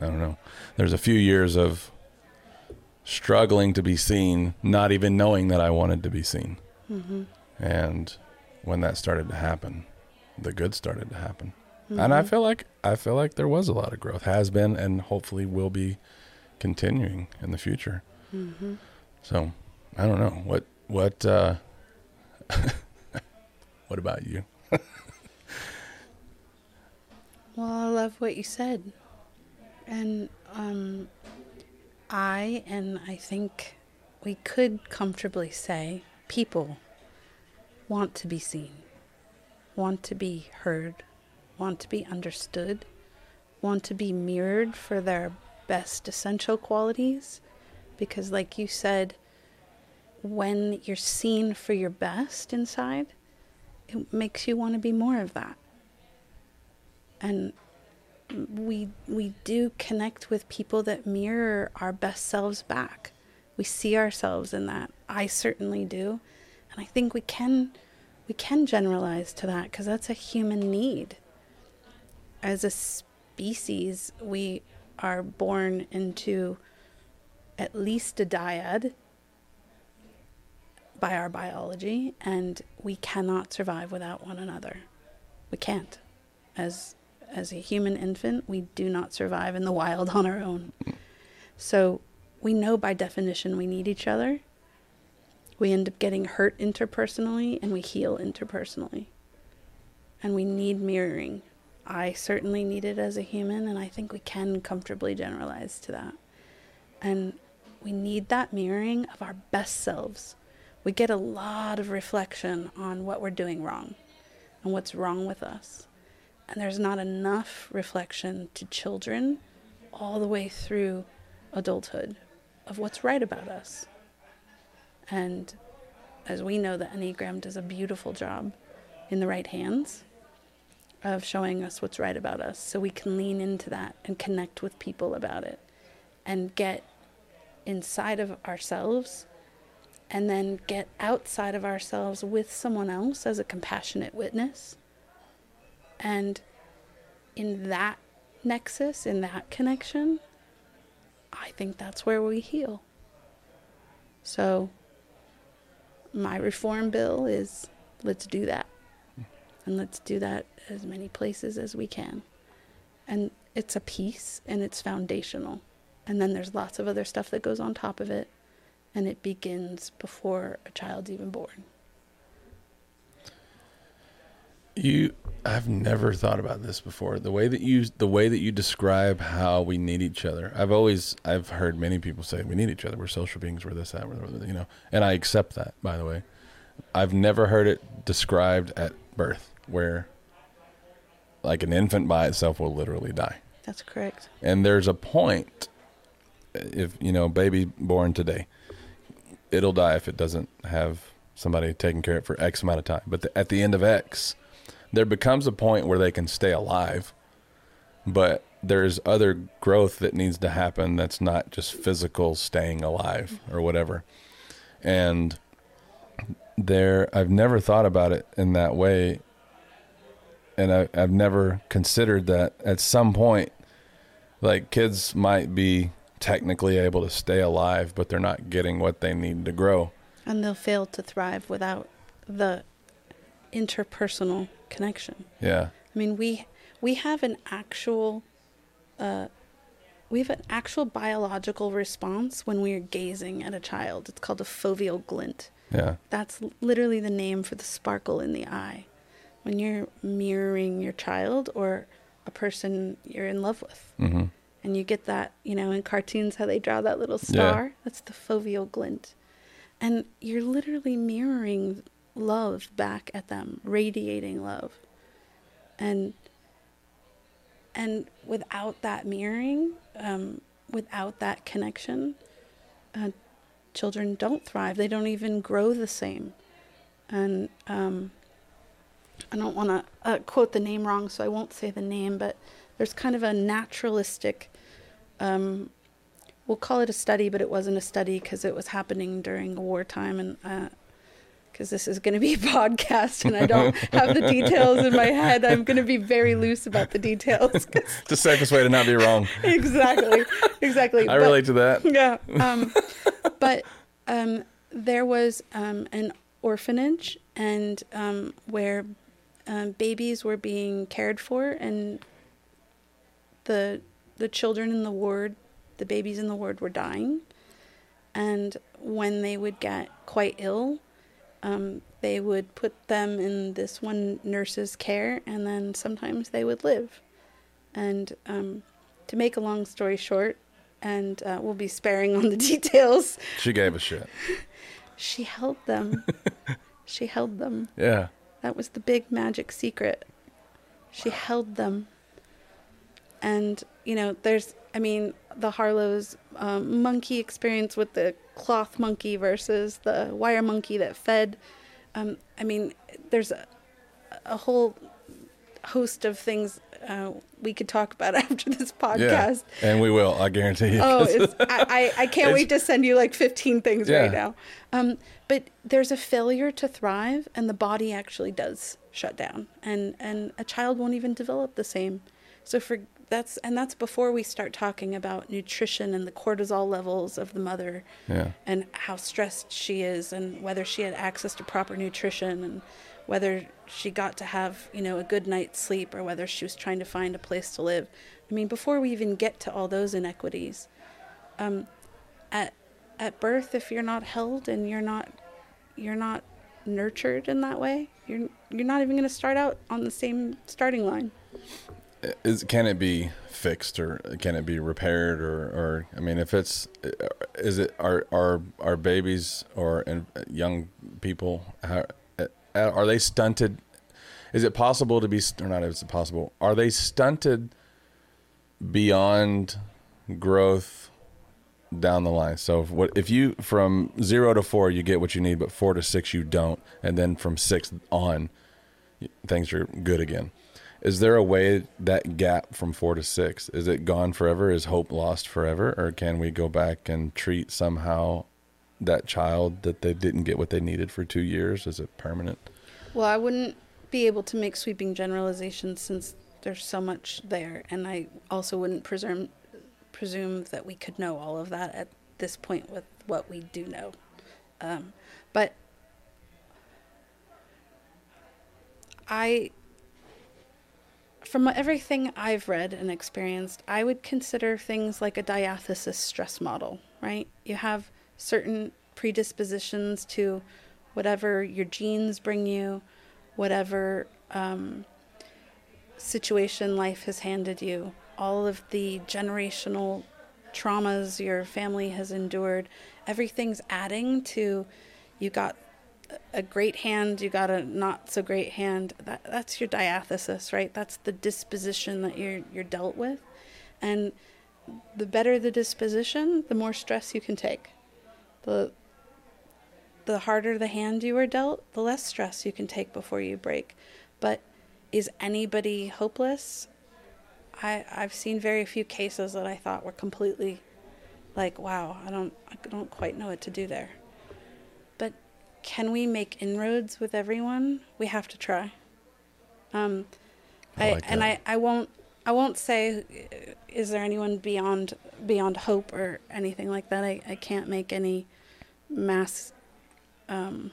I don't know. There's a few years of struggling to be seen, not even knowing that I wanted to be seen. Mm-hmm. And when that started to happen, the good started to happen. Mm-hmm. And I feel like I feel like there was a lot of growth, has been, and hopefully will be continuing in the future. Mm-hmm. So I don't know what what. Uh, (laughs) What about you? well, I love what you said. And um, I, and I think we could comfortably say, people want to be seen, want to be heard, want to be understood, want to be mirrored for their best essential qualities. Because, like you said, when you're seen for your best inside, it makes you want to be more of that. And we we do connect with people that mirror our best selves back. We see ourselves in that. I certainly do. And I think we can we can generalize to that because that's a human need. As a species, we are born into at least a dyad by our biology, and we cannot survive without one another. We can't. As as a human infant, we do not survive in the wild on our own. So we know by definition we need each other. We end up getting hurt interpersonally and we heal interpersonally. And we need mirroring. I certainly need it as a human, and I think we can comfortably generalize to that. And we need that mirroring of our best selves we get a lot of reflection on what we're doing wrong and what's wrong with us. And there's not enough reflection to children all the way through adulthood of what's right about us. And as we know, the Enneagram does a beautiful job in the right hands of showing us what's right about us so we can lean into that and connect with people about it and get inside of ourselves and then get outside of ourselves with someone else as a compassionate witness. And in that nexus, in that connection, I think that's where we heal. So, my reform bill is let's do that. And let's do that as many places as we can. And it's a piece and it's foundational. And then there's lots of other stuff that goes on top of it and it begins before a child's even born. You I've never thought about this before. The way that you the way that you describe how we need each other. I've always I've heard many people say we need each other. We're social beings. We're this that. We're, you know, and I accept that. By the way, I've never heard it described at birth, where like an infant by itself will literally die. That's correct. And there's a point, if you know, baby born today, it'll die if it doesn't have somebody taking care of it for X amount of time. But the, at the end of X, there becomes a point where they can stay alive, but there's other growth that needs to happen that's not just physical staying alive or whatever. And there, I've never thought about it in that way. And I, I've never considered that at some point, like kids might be technically able to stay alive, but they're not getting what they need to grow. And they'll fail to thrive without the interpersonal connection. Yeah. I mean, we we have an actual uh, we have an actual biological response when we're gazing at a child. It's called a foveal glint. Yeah. That's literally the name for the sparkle in the eye. When you're mirroring your child or a person you're in love with. Mm-hmm and you get that, you know, in cartoons how they draw that little star. Yeah. That's the foveal glint. And you're literally mirroring love back at them, radiating love. And and without that mirroring, um, without that connection, uh, children don't thrive. They don't even grow the same. And um, I don't want to uh, quote the name wrong, so I won't say the name, but there's kind of a naturalistic um, we'll call it a study, but it wasn't a study because it was happening during wartime and because uh, this is going to be a (laughs) podcast and I don't have the details in my head. I'm going to be very loose about the details. (laughs) the safest way to not be wrong. (laughs) exactly. Exactly. I but, relate to that. Yeah. Um, but um, there was um, an orphanage and um, where um, babies were being cared for and the the children in the ward, the babies in the ward were dying. And when they would get quite ill, um, they would put them in this one nurse's care, and then sometimes they would live. And um, to make a long story short, and uh, we'll be sparing on the (laughs) details. She gave a shit. (laughs) she held them. (laughs) she held them. Yeah. That was the big magic secret. She held them. And, you know, there's, I mean, the Harlow's um, monkey experience with the cloth monkey versus the wire monkey that fed. Um, I mean, there's a, a whole host of things uh, we could talk about (laughs) after this podcast. Yeah, and we will, I guarantee you. Oh, it's, (laughs) I, I, I can't wait to send you like 15 things yeah. right now. Um, but there's a failure to thrive, and the body actually does shut down, and, and a child won't even develop the same. So for that's and that's before we start talking about nutrition and the cortisol levels of the mother yeah. and how stressed she is and whether she had access to proper nutrition and whether she got to have you know a good night's sleep or whether she was trying to find a place to live. I mean before we even get to all those inequities um, at at birth if you're not held and you're not you're not nurtured in that way you're you're not even going to start out on the same starting line. Is can it be fixed or can it be repaired or or I mean if it's is it are are are babies or young people how, are they stunted? Is it possible to be or not is it possible are they stunted beyond growth down the line? So if, what if you from 0 to 4 you get what you need but 4 to 6 you don't. And then from 6 on things are good again. Is there a way that gap from four to six is it gone forever? Is hope lost forever, or can we go back and treat somehow that child that they didn't get what they needed for two years? Is it permanent? Well, I wouldn't be able to make sweeping generalizations since there's so much there, and I also wouldn't presume presume that we could know all of that at this point with what we do know. Um, but I from everything I've read and experienced, I would consider things like a diathesis stress model, right? You have certain predispositions to whatever your genes bring you, whatever um, situation life has handed you, all of the generational traumas your family has endured, everything's adding to you got a great hand, you got a not so great hand. That that's your diathesis, right? That's the disposition that you're you're dealt with, and the better the disposition, the more stress you can take. The The harder the hand you are dealt, the less stress you can take before you break. But is anybody hopeless? I I've seen very few cases that I thought were completely like, wow, I don't I don't quite know what to do there But can we make inroads with everyone? We have to try. Um, I, like and I, I won't I won't say is there anyone beyond beyond hope or anything like that. I, I can't make any mass um,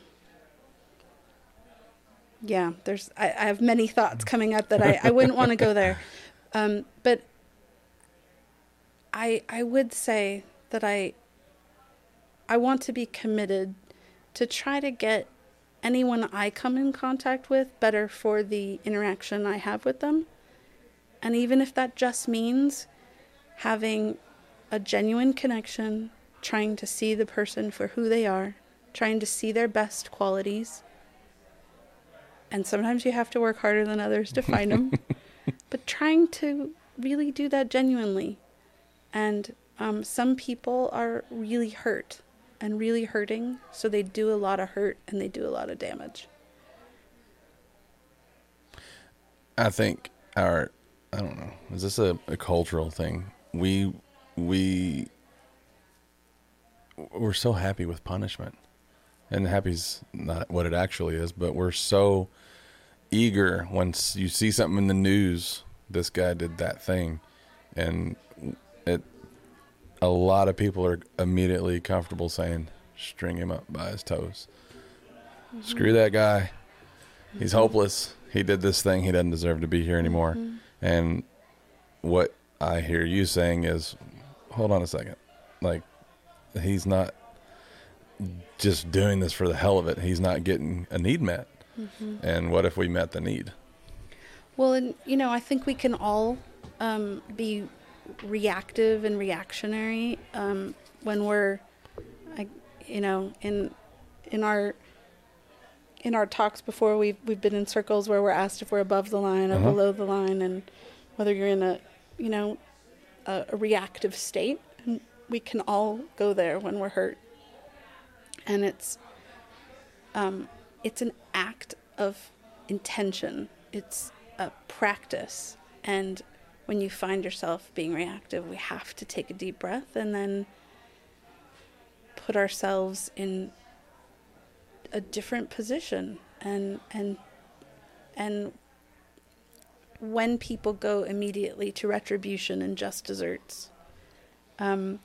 yeah, there's I, I have many thoughts coming up that I, I wouldn't want to go there. (laughs) Um, but I I would say that I I want to be committed to try to get anyone I come in contact with better for the interaction I have with them. And even if that just means having a genuine connection, trying to see the person for who they are, trying to see their best qualities. And sometimes you have to work harder than others to find them, (laughs) but trying to really do that genuinely. And um, some people are really hurt and really hurting, so they do a lot of hurt and they do a lot of damage. I think our I don't know. Is this a, a cultural thing? We we we're so happy with punishment. And happy's not what it actually is, but we're so eager once you see something in the news, this guy did that thing and it a lot of people are immediately comfortable saying, string him up by his toes. Mm-hmm. Screw that guy. He's mm-hmm. hopeless. He did this thing. He doesn't deserve to be here anymore. Mm-hmm. And what I hear you saying is, hold on a second. Like, he's not, just doing this for the hell of it. He's not getting a need met. Mm-hmm. And what if we met the need? Well, and you know, I think we can all um, be reactive and reactionary um, when we're, I, you know, in in our in our talks before we've we've been in circles where we're asked if we're above the line or Uh-huh. below the line, and whether you're in a you know a, a reactive state. We can all go there when we're hurt, and it's um, it's an act of intention. It's a practice, and when you find yourself being reactive, we have to take a deep breath and then put ourselves in a different position. And and and when people go immediately to retribution and just deserts um,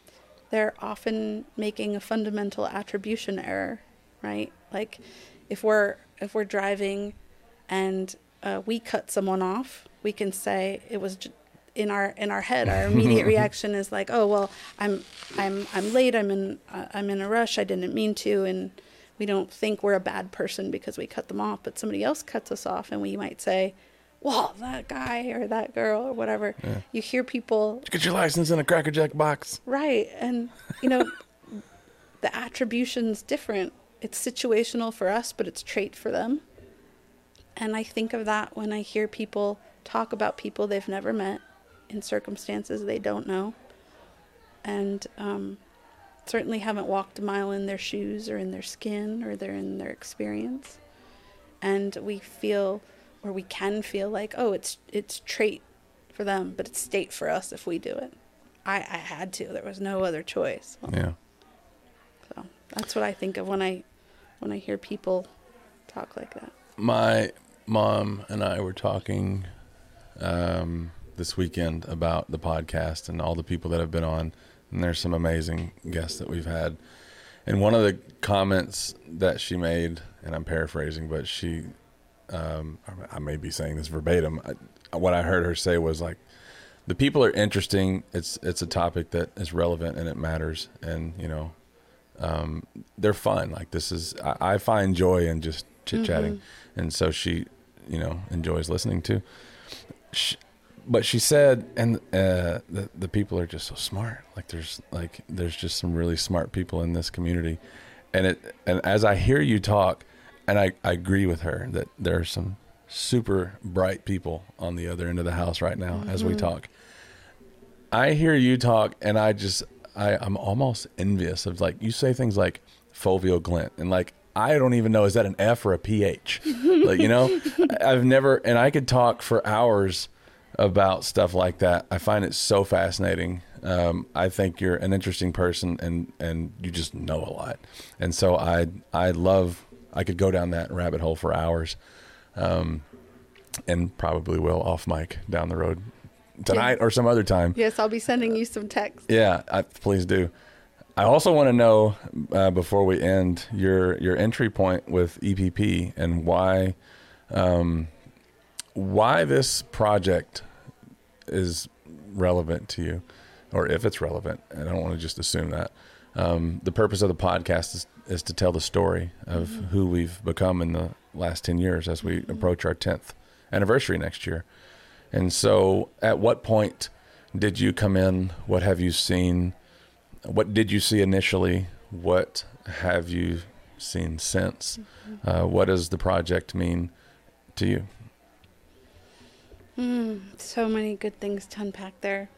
they're often making a fundamental attribution error right? Like if we're if we're driving and uh, we cut someone off we can say it was j- in our in our head our immediate (laughs) reaction is like oh well i'm i'm i'm late i'm in uh, i'm in a rush i didn't mean to and we don't think we're a bad person because we cut them off but somebody else cuts us off and we might say well that guy or that girl or whatever you hear people Get your license in a Cracker Jack box. Right. And, you know, (laughs) the attribution's different. It's situational for us, but it's trait for them. And I think of that when I hear people talk about people they've never met in circumstances they don't know. And um, certainly haven't walked a mile in their shoes or in their skin or they're in their experience. And we feel, or we can feel like, oh, it's it's trait for them, but it's state for us if we do it. I, I had to. There was no other choice. Yeah. So that's what I think of when I when I hear people talk like that. My mom and I were talking um, this weekend about the podcast and all the people that have been on, and there's some amazing guests that we've had. And one of the comments that she made, and I'm paraphrasing, but she, um, I may be saying this verbatim. I, what I heard her say was like, the people are interesting. It's it's a topic that is relevant and it matters, and you know, um, they're fun. Like this is, I, I find joy in just chit chatting, and so she, you know, enjoys listening to. She, but she said, and uh, the the people are just so smart. Like there's like there's just some really smart people in this community, and it and as I hear you talk, and I, I agree with her that there are some super bright people on the other end of the house right now as we talk. I hear you talk, and I just I I'm almost envious of like you say things like foveal glint, and like I don't even know is that an F or a PH, (laughs) like you know, I've never and I could talk for hours about stuff like that. I find it so fascinating. Um, I think you're an interesting person, and and you just know a lot, and so I I love I could go down that rabbit hole for hours, um, and probably will off mic down the road tonight or some other time. Yes, I'll be sending you some text. Yeah, I, please do. I also want to know uh, before we end your your entry point with EPP and why um, why this project is relevant to you, or if it's relevant. And I don't want to just assume that. Um, the purpose of the podcast is, is to tell the story of who we've become in the last 10 years as we approach our 10th anniversary next year. And so, at what point did you come in? What have you seen? What did you see initially? What have you seen since? Uh, what does the project mean to you? Mm, so many good things to unpack there.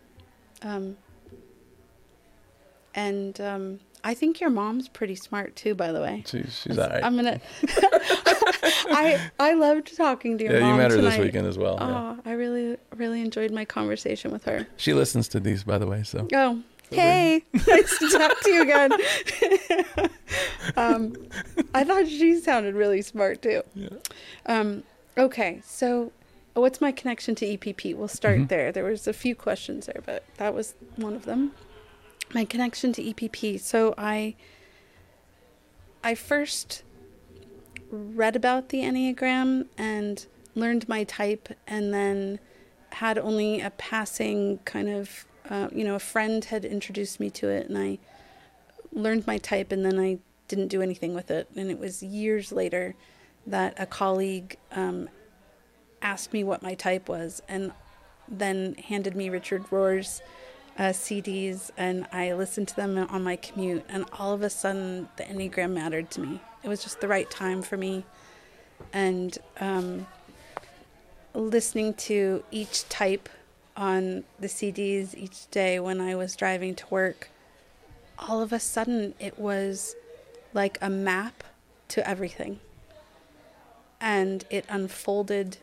Um, and um, I think your mom's pretty smart too, by the way. She's, she's all right. I'm gonna. (laughs) (laughs) I I loved talking to your yeah, mom you met her tonight. this weekend as well. yeah. Oh, I really really enjoyed my conversation with her. She listens to these, by the way. So Oh, hey, nice to talk to you again. (laughs) um, I thought she sounded really smart too. Um, okay, so what's my connection to EPP? We'll start Mhm. there. There was a few questions there, but that was one of them. My connection to EPP. So I, I first read about the Enneagram and learned my type, and then had only a passing kind of, uh, you know, a friend had introduced me to it, and I learned my type, and then I didn't do anything with it. And it was years later that a colleague um, asked me what my type was and then handed me Richard Rohr's uh, CDs and I listened to them on my commute. And all of a sudden, the Enneagram mattered to me. It was just the right time for me. And um, listening to each type on the CDs each day when I was driving to work, all of a sudden it was like a map to everything. And it unfolded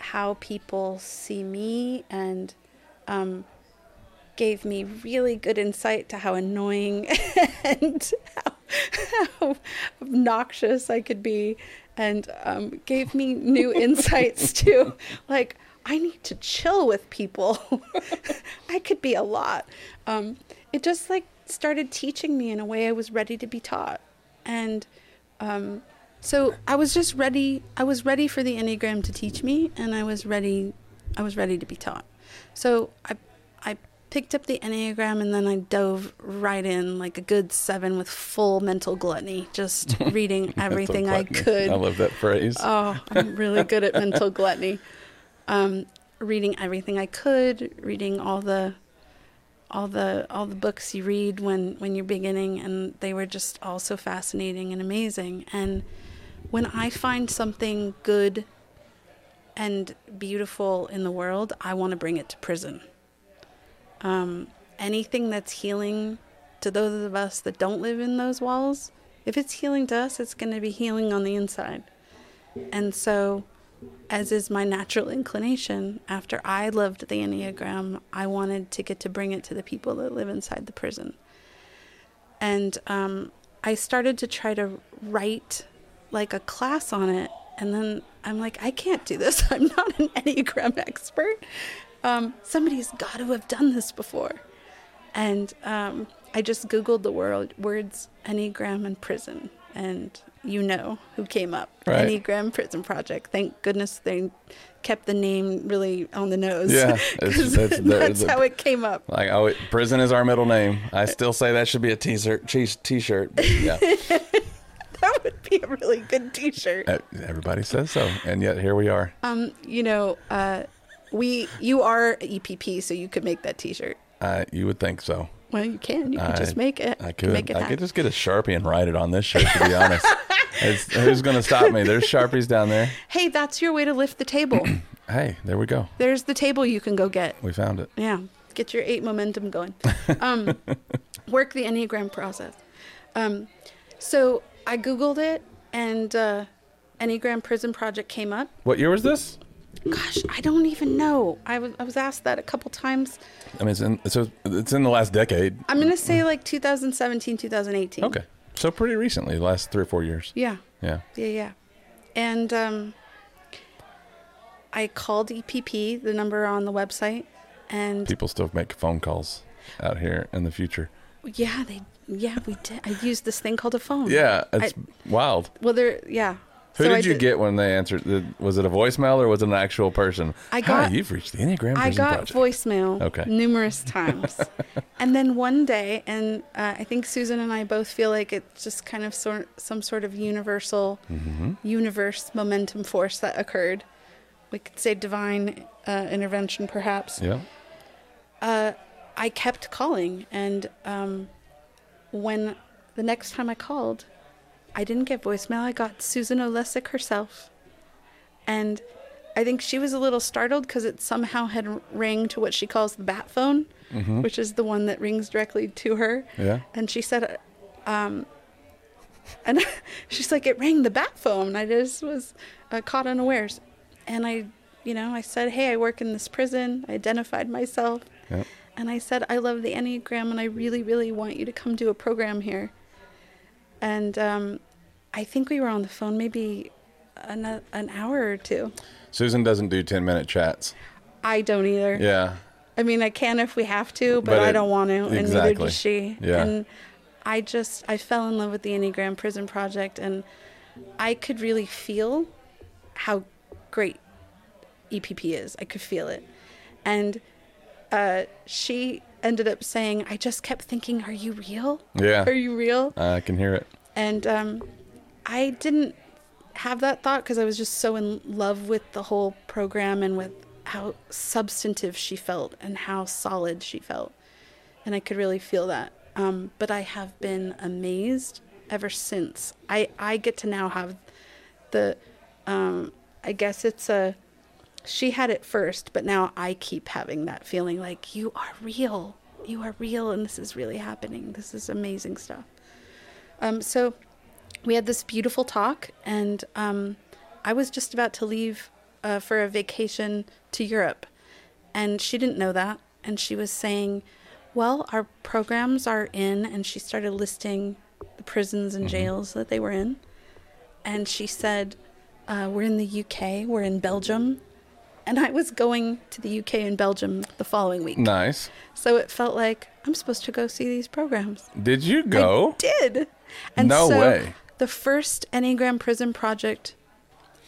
how people see me and um, gave me really good insight to how annoying (laughs) and how, how obnoxious I could be, and um, gave me new insights (laughs) to like, I need to chill with people. (laughs) I could be a lot. Um, it just like started teaching me in a way I was ready to be taught. And um, so I was just ready. I was ready for the Enneagram to teach me, and I was ready. I was ready to be taught. So I, I picked up the Enneagram and then I dove right in like a good seven with full mental gluttony, just (laughs) reading everything I could. I love that phrase. Oh, I'm really good at mental (laughs) gluttony. Um, reading everything I could, reading all the all the all the books you read when when you're beginning and they were just all so fascinating and amazing and when i find something good and beautiful in the world i want to bring it to prison um, anything that's healing to those of us that don't live in those walls if it's healing to us it's going to be healing on the inside and so as is my natural inclination, after I loved the Enneagram, I wanted to get to bring it to the people that live inside the prison. And um, I started to try to write like a class on it. And then I'm like, I can't do this. (laughs) I'm not an Enneagram expert. Um, somebody's got to have done this before. And um, I just Googled the word, words Enneagram and prison. And you know who came up. Right. Enneagram Prison Project. Thank goodness they kept the name really on the nose. Yeah, (laughs) it's, that's, that's how it came up. Like, oh, prison is our middle name. I still say that should be a t-shirt. T-shirt. Yeah. (laughs) (laughs) that would be a really good T-shirt. Everybody says so, and yet here we are. Um, you know, uh, we you are EPP, so you could make that T-shirt. Uh, you would think so. Well, you can. You can I, just make it. I could. Make it I could just get a sharpie and write it on this shirt. To be honest, (laughs) who's going to stop me? There's sharpies down there. Hey, that's your way to lift the table. (clears throat) hey, there we go. There's the table you can go get. We found it. Yeah, get your eight momentum going. (laughs) Um, work the enneagram process. Um, so I googled it, and uh, Enneagram Prison Project came up. What year was this? Gosh, I don't even know. I was I was asked that a couple times. I mean, it's in so it's in the last decade. I'm gonna say like 2017, 2018. Okay, so pretty recently, the last three or four years. Yeah. Yeah. Yeah, yeah. And um, I called EPP, the number on the website, and people still make phone calls out here in the future. Yeah, they. Yeah, we did. I used this thing called a phone. Yeah, it's I, wild. Well, there. Yeah, who so did you did, get when they answered? Was it a voicemail or was it an actual person? I got. Hi, you've reached the Enneagram. I got Project. voicemail. Okay. Numerous times, (laughs) and then one day, and uh, I think Susan and I both feel like it's just kind of sort some sort of universal mm-hmm. universe momentum force that occurred. We could say divine uh, intervention, perhaps. Yeah. Uh, I kept calling, and um, when the next time I called, I didn't get voicemail. I got Susan Olesek herself. And I think she was a little startled because it somehow had rang to what she calls the bat phone, mm-hmm. which is the one that rings directly to her. Yeah. And she said, um, (laughs) and (laughs) she's like, it rang the bat phone. I just was uh, caught unawares. And I, you know, I said, hey, I work in this prison. I identified myself. Yep. And I said, I love the Enneagram and I really, really want you to come do a program here. And um, I think we were on the phone maybe an, an hour or two. Susan doesn't do 10 minute chats. I don't either. Yeah. I mean, I can if we have to, but, but it, I don't want to, and neither does she. Yeah. And I just, I fell in love with the Enneagram Prison Project, and I could really feel how great EPP is. I could feel it. And uh, she ended up saying, I just kept thinking, Are you real? Yeah. Are you real? I can hear it. And um, I didn't have that thought because I was just so in love with the whole program and with how substantive she felt and how solid she felt. And I could really feel that. Um, but I have been amazed ever since. I, I get to now have the, um, I guess it's a, she had it first, but now I keep having that feeling like you are real. You are real, and this is really happening. This is amazing stuff. Um, so we had this beautiful talk, and um, I was just about to leave uh, for a vacation to Europe, and she didn't know that, and she was saying, "Well, our programs are in," and she started listing the prisons and jails that they were in, and she said, uh, "We're in the UK, we're in Belgium." And I was going to the UK and Belgium the following week. Nice. So it felt like I'm supposed to go see these programs. Did you go? I did. No way. The first Enneagram Prison project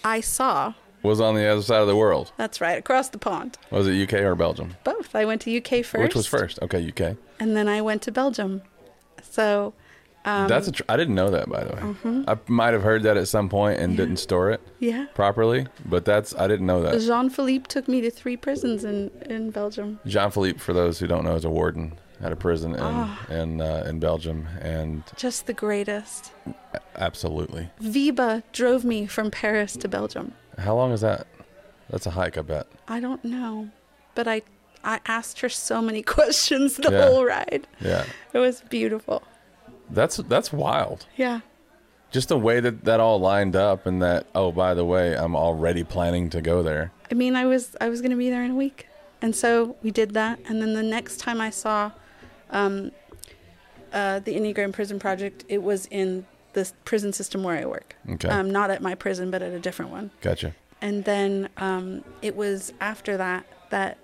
I saw, Was on the other side of the world. that's right, across the pond. Was it UK or Belgium? Both. I went to UK first. Which was first? Okay, UK. And then I went to Belgium. So, um, That's a. Tr- I didn't know that by the way. mm-hmm. I might have heard that at some point and didn't store it yeah. properly, but that's I didn't know that. Jean Philippe took me to three prisons in, in Belgium. Jean Philippe, for those who don't know, is a warden at a prison in Ah. in uh, in Belgium, and Just the greatest. absolutely. Viva drove me from Paris to Belgium. How long is that? That's a hike, I bet. I don't know. But I I asked her so many (laughs) questions the Yeah. whole ride. Yeah, It was beautiful. That's that's wild. Yeah. Just the way that that all lined up, and that oh, by the way, I'm already planning to go there. I mean, I was I was going to be there in a week, and so we did that. And then the next time I saw um, uh, the Enneagram Prison Project, it was in the prison system where I work. Okay, Um, not at my prison, but at a different one. gotcha. And then um, it was after that that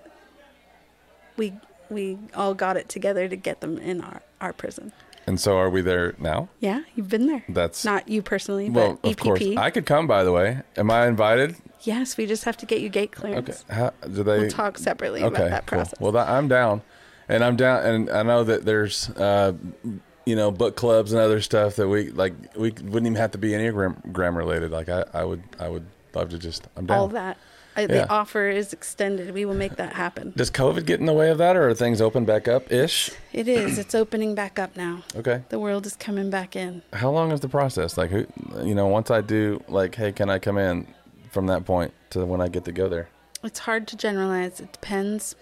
we we all got it together to get them in our, our prison. And so, are we there now? Yeah, you've been there. That's Not you personally, well, but of course. I could come. By the way, am I invited? yes, we just have to get you gate Okay. clearance. How, do they? We'll talk separately okay. about that cool. process. Well, that, I'm down, and I'm down, and I know that there's, uh, you know, book clubs and other stuff that we like. We wouldn't even have to be enneagram gram related. Like I, I would, I would love to just. I'm down. all that. Yeah. The offer is extended. We will make that happen. Does COVID get in the way of that, or are things open back up ish? It is. It's opening back up now. Okay. The world is coming back in. How long is the process? Like, who, you know, once I do, like, hey, can I come in? From that point to when I get to go there. It's hard to generalize. It depends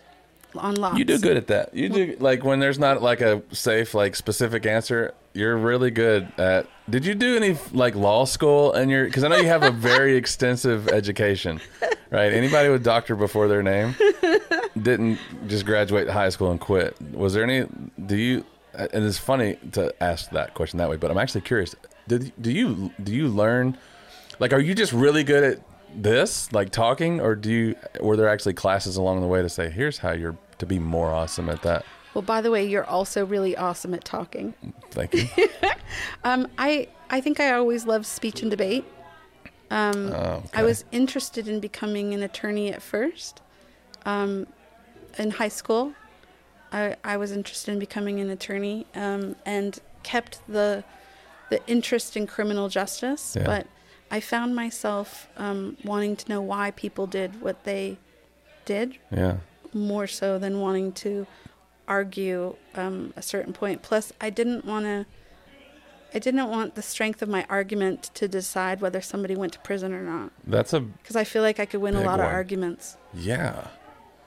on lots. You do good at that. You do like when there's not like a safe, like specific answer. You're really good at. Did you do any like law school? And you're because I know you have a very (laughs) extensive education, right? Anybody with doctor before their name didn't just graduate high school and quit. Was there any? Do you? And it's funny to ask that question that way, but I'm actually curious. Did do you do you learn? Like, are you just really good at this, like talking, or do you? Were there actually classes along the way to say, here's how you're to be more awesome at that? Well, by the way, you're also really awesome at talking. Thank you. (laughs) Um, I I think I always loved speech and debate. Um, Oh, okay. I was interested in becoming an attorney at first. Um, in high school, I, I was interested in becoming an attorney um, and kept the the interest in criminal justice. Yeah. But I found myself um, wanting to know why people did what they did Yeah. More so than wanting to argue um, a certain point. Plus, I didn't want to. I didn't want the strength of my argument to decide whether somebody went to prison or not, That's a because I feel like I could win a lot of arguments. yeah.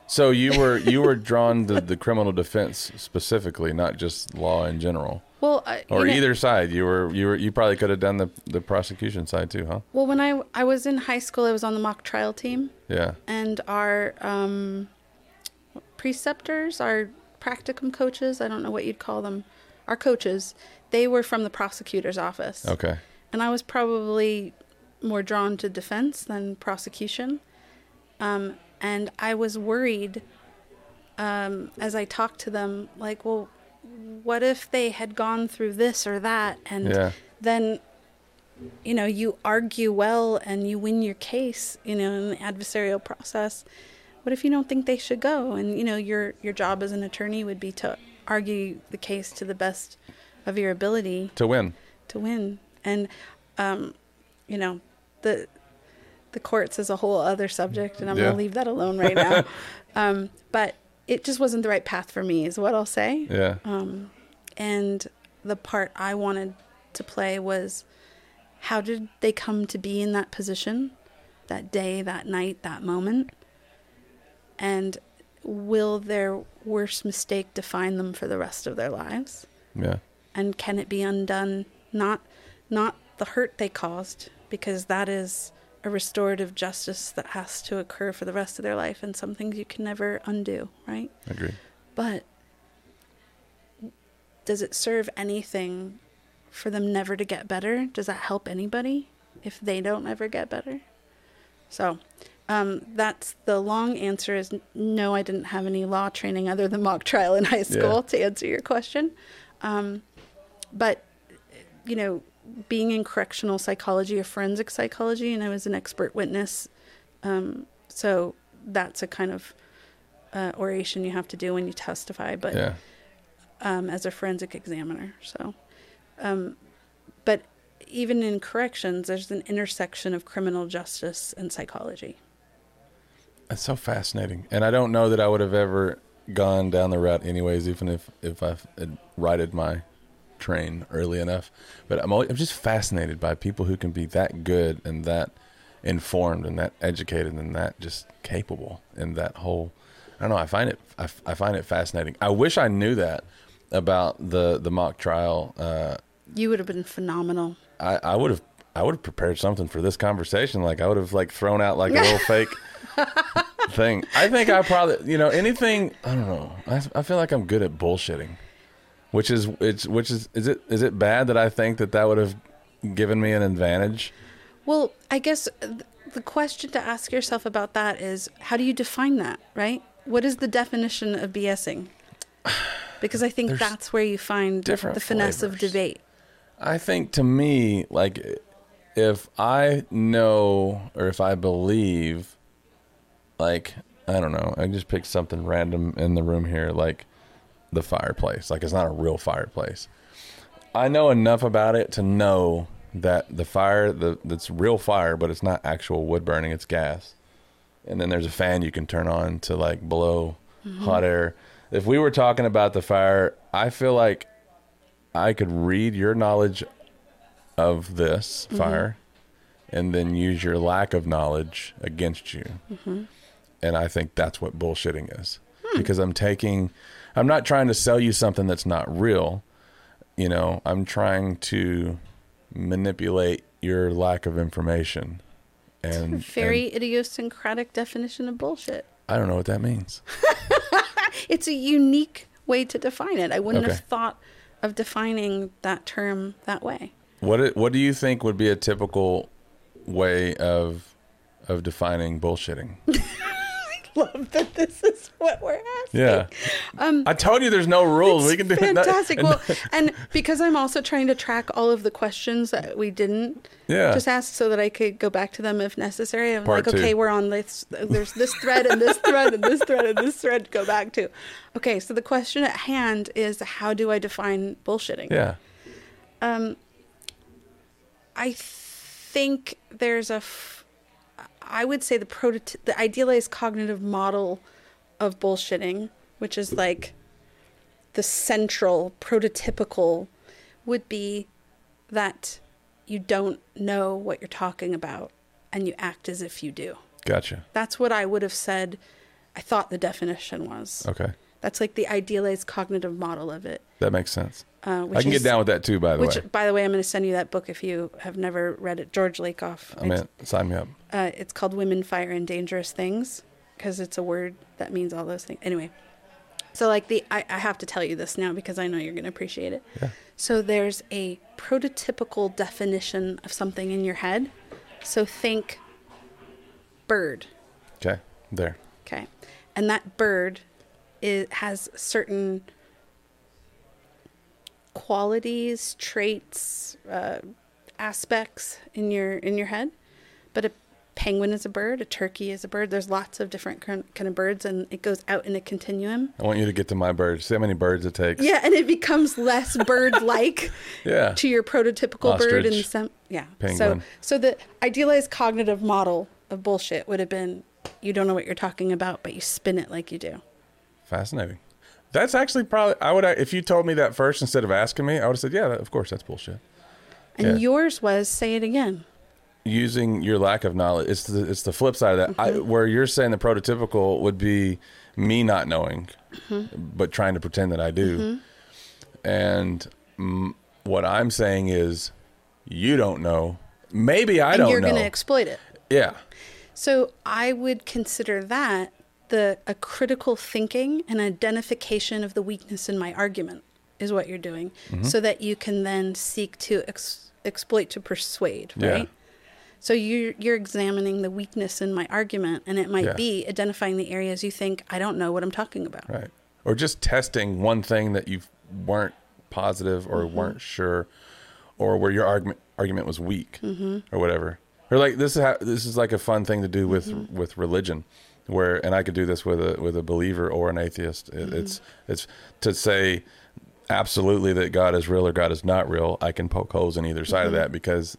So you were you were drawn to the criminal defense specifically, not just law in general, Well, I, or know- either side. You were you were you probably could have done the the prosecution side too, huh? Well, when I I was in high school, I was on the mock trial team, Yeah. and our um, preceptors, our practicum coaches, I don't know what you'd call them, our coaches, they were from the prosecutor's office. Okay. and I was probably more drawn to defense than prosecution. Um, and I was worried um, as I talked to them, like, well, what if they had gone through this or that? And Yeah. then, you know, you argue well and you win your case, you know, in the adversarial process. What if you don't think they should go? And you know, your your job as an attorney would be to argue the case to the best of your ability to win. To win, and um, you know, the the courts is a whole other subject, and I'm Yeah. going to leave that alone right now. (laughs) um, but it just wasn't the right path for me, is what I'll say. Yeah. Um, and the part I wanted to play was how did they come to be in that position, that day, that night, that moment? And will their worst mistake define them for the rest of their lives? Yeah. And can it be undone? Not, not the hurt they caused, because that is a restorative justice that has to occur for the rest of their life, and some things you can never undo, right? Agreed. But does it serve anything for them never to get better? Does that help anybody if they don't ever get better? So, um, that's the long answer is no, I didn't have any law training other than mock trial in high school Yeah. to answer your question. Um, but, you know, being in correctional psychology or forensic psychology, and I was an expert witness. Um, so that's a kind of uh, oration you have to do when you testify, but Yeah. um, as a forensic examiner. So, um, but even in corrections, there's an intersection of criminal justice and psychology. It's so fascinating, and I don't know that I would have ever gone down the route anyways, even if if I had righted my train early enough. But I'm always, I'm just fascinated by people who can be that good and that informed and that educated and that just capable and that whole. I don't know. I find it I, I find it fascinating. I wish I knew that about the the mock trial. Uh, You would have been phenomenal. I, I would have I would have prepared something for this conversation. Like I would have like thrown out like a little (laughs) fake thing. I think I probably you know anything. I don't know. I, I feel like I'm good at bullshitting, which is it's which is is it is it bad that I think that that would have given me an advantage? Well, I guess the question to ask yourself about that is how do you define that, right? What is the definition of BSing? Because I think There's that's where you find the finesse of debate. I think to me, like, if I know or if I believe, like, I don't know, I just picked something random in the room here, like the fireplace. Like, it's not a real fireplace. I know enough about it to know that the fire, the that's real fire, but it's not actual wood burning; it's gas. And then there's a fan you can turn on to like blow mm-hmm. hot air. If we were talking about the fire, I feel like I could read your knowledge of this mm-hmm. fire and then use your lack of knowledge against you. Mm-hmm. And I think that's what bullshitting is. Hmm. Because I'm taking, I'm not trying to sell you something that's not real. You know, I'm trying to manipulate your lack of information. And Very and idiosyncratic definition of bullshit. I don't know what that means. (laughs) It's a unique way to define it. I wouldn't Okay. have thought of defining that term that way. What what do you think would be a typical way of of defining bullshitting? (laughs) (laughs) Love that this is what we're asking. Yeah. I told you there's no rules. we can do. Fantastic. well, (laughs) and because I'm also trying to track all of the questions that we didn't Yeah. just ask so that I could go back to them if necessary. I'm Part like, okay, we're on this. There's this thread and this thread and this thread and this thread to go back to. Okay, so the question at hand is how do I define bullshitting? yeah. Um, I think there's a, f- I would say the prototy- the idealized cognitive model of bullshitting, which is like the central prototypical, would be that you don't know what you're talking about and you act as if you do. Gotcha. That's what I would have said. I thought the definition was. Okay. That's like the idealized cognitive model of it. That makes sense. Uh, which I can is- get down with that too, by the Which, way. by the way, I'm going to send you that book if you have never read it. George Lakoff. I mean, sign me up. Uh, it's called Women, Fire, and Dangerous Things because it's a word that means all those things. Anyway, so like the, I, I have to tell you this now because I know you're going to appreciate it. Yeah. So there's a prototypical definition of something in your head. So think bird. Okay. There. Okay. And that bird is, has certain qualities, traits, uh, aspects in your in your head. But a penguin is a bird, a turkey is a bird. There's lots of different kind of birds, and it goes out in a continuum. I want you to get to my bird. See how many birds it takes. Yeah, and it becomes less bird-like (laughs) Yeah. to your prototypical bird in Ostrich, some. Yeah. penguin. So, so the idealized cognitive model of bullshit would have been, you don't know what you're talking about, but you spin it like you do. Fascinating. That's actually probably I would if you told me that first instead of asking me, I would have said, "Yeah, of course that's bullshit." And Yeah. yours was, say it again. Using your lack of knowledge, it's the it's the flip side of that. Mm-hmm. where you're saying the prototypical would be me not knowing, Mm-hmm. but trying to pretend that I do. And mm, what I'm saying is, you don't know. Maybe I and don't know. you're going to exploit it. yeah, So I would consider that the a critical thinking and identification of the weakness in my argument is what you're doing, Mm-hmm. so that you can then seek to ex- exploit to persuade, Yeah. right? So you're you're examining the weakness in my argument, and it might Yeah. be identifying the areas you think I don't know what I'm talking about. Right. Or just testing one thing that you weren't positive or Mm-hmm. weren't sure, or where your argument argument was weak, Mm-hmm. or whatever. Or like this is how, this is like a fun thing to do with Mm-hmm. with religion, where and I could do this with a with a believer or an atheist. Mm-hmm. It's it's to say absolutely that God is real or God is not real. I can poke holes in either side of Mm-hmm. that because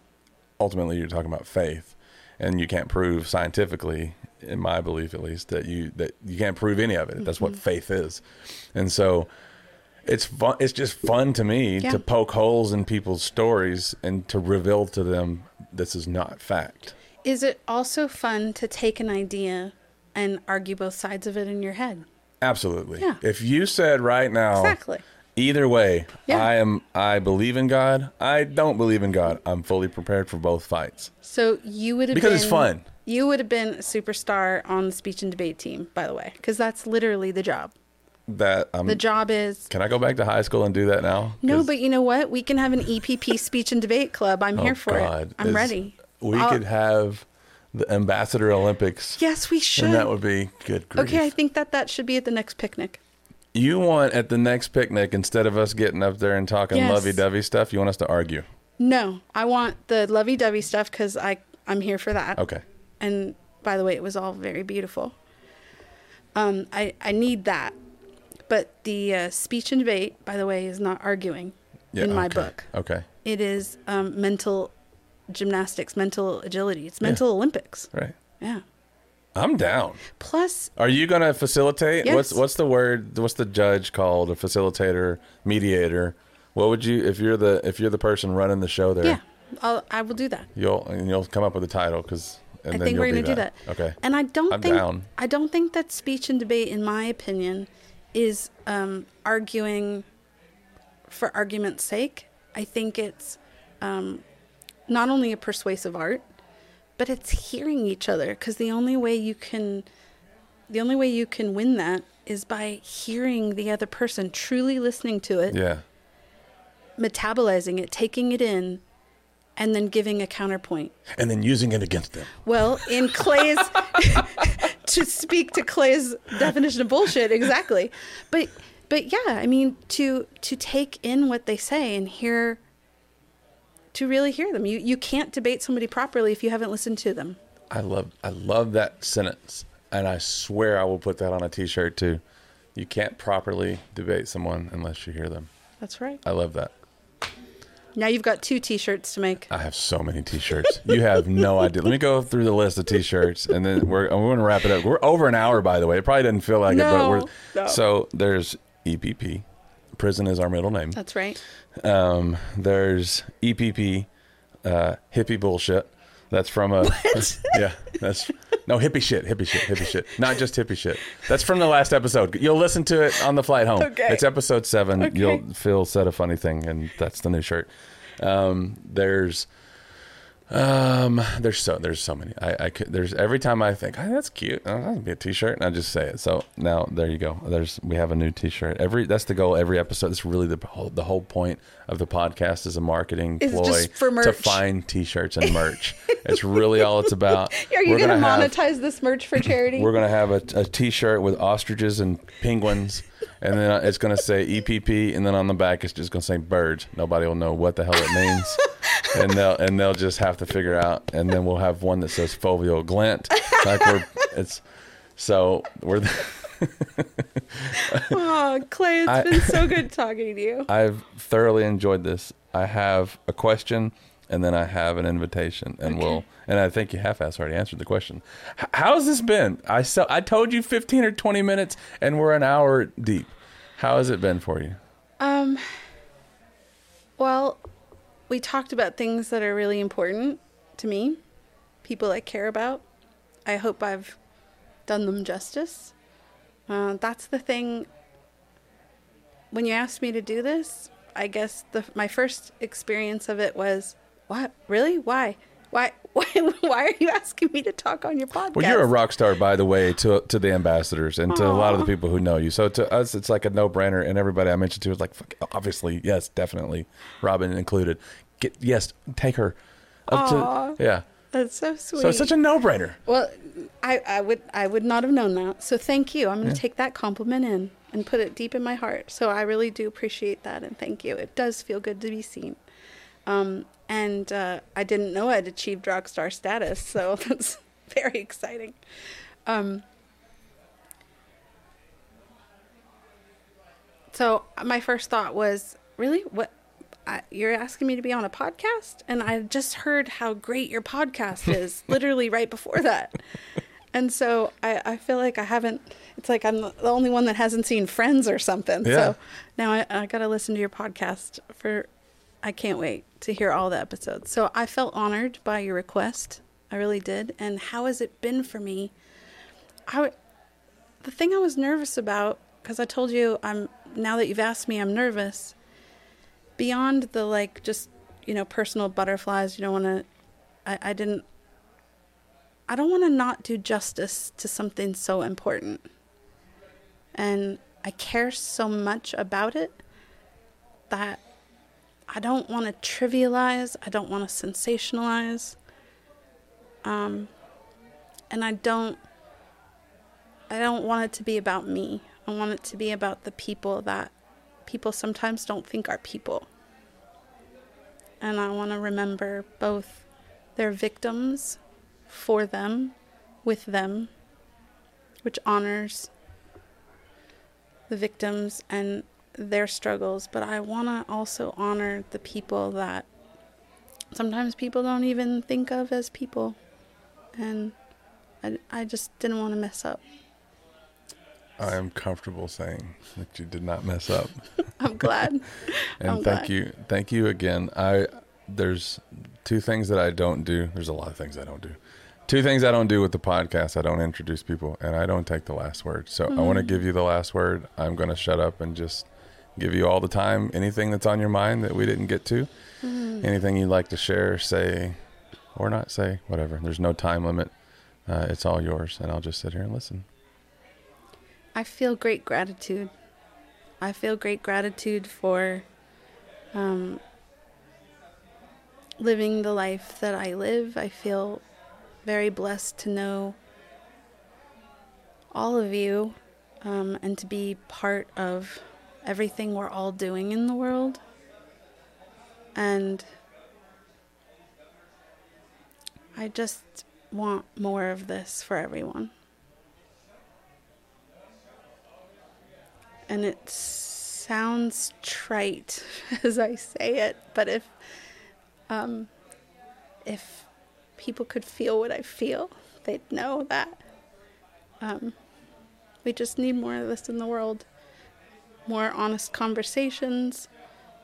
ultimately you're talking about faith, and you can't prove scientifically, in my belief at least, that you that you can't prove any of it. That's what Mm-hmm. faith is, and so it's fun. It's just fun to me Yeah. to poke holes in people's stories and to reveal to them this is not fact. Is it also fun to take an idea and argue both sides of it in your head? Absolutely. Yeah. If you said right now, Exactly. either way, Yeah. I am. I believe in God. I don't believe in God. I'm fully prepared for both fights. So you would have Because been, it's fun. You would have been a superstar on the speech and debate team, by the way, because that's literally the job. That I'm. The job is can I go back to high school and do that now? No, but you know what? We can have an EPP speech and debate club. I'm oh here for God, it. I'm is- ready. We I'll- could have the Ambassador Olympics, Yes, we should. and that would be good. Grief. okay, I think that that should be at the next picnic. You want at the next picnic instead of us getting up there and talking Yes. lovey-dovey stuff, you want us to argue. No, I want the lovey-dovey stuff because I I'm here for that. Okay. And by the way, it was all very beautiful. Um, I I need that, but the uh, speech and debate, by the way, is not arguing Yeah, in my okay. book. Okay. It is um, mental gymnastics, mental agility. It's mental Olympics. Right. Yeah. I'm down. Plus, Are you going to facilitate? Yes. What's what's the word? What's the judge called? A facilitator, mediator. What would you if you're the if you're the person running the show there? yeah, I'll, I will do that. You'll and you'll come up with a title because I then think we're going to do that. Okay. And I don't I'm think down. I don't think that speech and debate, in my opinion, is um, arguing for argument's sake. I think it's um, not only a persuasive art, but it's hearing each other. Because the only way you can, the only way you can win that is by hearing the other person, truly listening to it, Yeah. metabolizing it, taking it in, and then giving a counterpoint. And then using it against them. Well, in Clay's, (laughs) to speak to Clay's definition of bullshit, exactly. But, but yeah, I mean, to to take in what they say and hear, to really hear them. You you can't debate somebody properly if you haven't listened to them. I love I love that sentence, and I swear I will put that on a T-shirt too. You can't properly debate someone unless you hear them. That's right. I love that. Now you've got two T-shirts to make. I have so many T-shirts. You have no (laughs) idea. Let me go through the list of T-shirts, and then we're we're going to wrap it up. We're over an hour, by the way. It probably doesn't feel like it, but we're no. so there's EPP. Prison is our middle name. That's right. Um, there's EPP, uh, hippie bullshit. That's from a what? (laughs) yeah. That's no hippie shit, hippie shit, hippie shit. Not just hippie shit. That's from the last episode. You'll listen to it on the flight home. Okay. It's episode seven. Okay. You'll Phil said a funny thing, and that's the new shirt. Um, there's um, there's so there's so many. I, I could there's every time I think, oh, that's cute. Oh, that'd be a t-shirt, and I just say it. So now there you go. There's we have a new t-shirt. Every that's the goal. Every episode. It's really the whole the whole point of the podcast is a marketing Is ploy to find t-shirts and merch. (laughs) it's really all it's about. (laughs) Are you going to have- monetize this merch for charity? (laughs) we're gonna have a, a T-shirt with ostriches and penguins, and then it's gonna say EPP, and then on the back it's just gonna say birds. Nobody will know what the hell it means. And they'll and they'll just have to figure out, and then we'll have one that says foveal glint, like we're it's so we're. oh, (laughs) Clay, it's I- been so good talking to you. I've thoroughly enjoyed this. I have a question, and then I have an invitation, and we'll. And I think you half-ass already answered the question. H- how's this been? I so I told you fifteen or twenty minutes, and we're an hour deep. How has it been for you? Um, well, we talked about things that are really important to me, people I care about. I hope I've done them justice. Uh, that's the thing. When you asked me to do this, I guess the my first experience of it was, "What? Really? Why? Why? (laughs) Why? Why are you asking me to talk on your podcast?" Well, you're a rock star, by the way, to to the ambassadors and to a lot of the people who know you. So to us, it's like a no brainer, and everybody I mentioned to is like, fuck, obviously, yes, definitely, Robin included. Get yes, take her. Up to, yeah. That's so sweet. So it's such a no brainer. Well, I, I would I would not have known that. So thank you. I'm going to take that compliment in and put it deep in my heart. So I really do appreciate that and thank you. It does feel good to be seen. Um, and uh, I didn't know I'd achieved rock star status, so (laughs) that's very exciting. Um, so my first thought was, really, what? I, you're asking me to be on a podcast, and I just heard how great your podcast (laughs) is, literally right before that. And so I, I feel like I haven't. It's like I'm the only one that hasn't seen Friends or something. Yeah. So now I, I got to listen to your podcast for. I can't wait to hear all the episodes. So I felt honored by your request. I really did. And how has it been for me? I, the thing I was nervous about, because I told you I'm now that you've asked me, I'm nervous. Beyond the like, just you know, personal butterflies. You don't want to. I, I didn't. I don't want to not do justice to something so important. And I care so much about it that I don't want to trivialize. I don't want to sensationalize. Um, and I don't. I don't want it to be about me. I want it to be about the people that people sometimes don't think are people. And I want to remember both their victims for them, with them, which honors the victims and their struggles. But I want to also honor the people that sometimes people don't even think of as people. And I, I just didn't want to mess up. I am comfortable saying that you did not mess up. (laughs) I'm glad. (laughs) And I'm thank glad. you, thank you again. I there's two things that I don't do. There's a lot of things I don't do. Two things I don't do with the podcast. I don't introduce people, and I don't take the last word. So I want to mm. give you the last word. I'm going to shut up and just give you all the time. Anything that's on your mind that we didn't get to, anything you'd like to share, say, or not say, whatever. There's no time limit. Uh, it's all yours, and I'll just sit here and listen. I feel great gratitude. I feel great gratitude for um, living the life that I live. I feel very blessed to know all of you um, and to be part of everything we're all doing in the world. And I just want more of this for everyone. and it sounds trite (laughs) as I say it, but if um, if people could feel what I feel, they'd know that um, we just need more of this in the world. More honest conversations,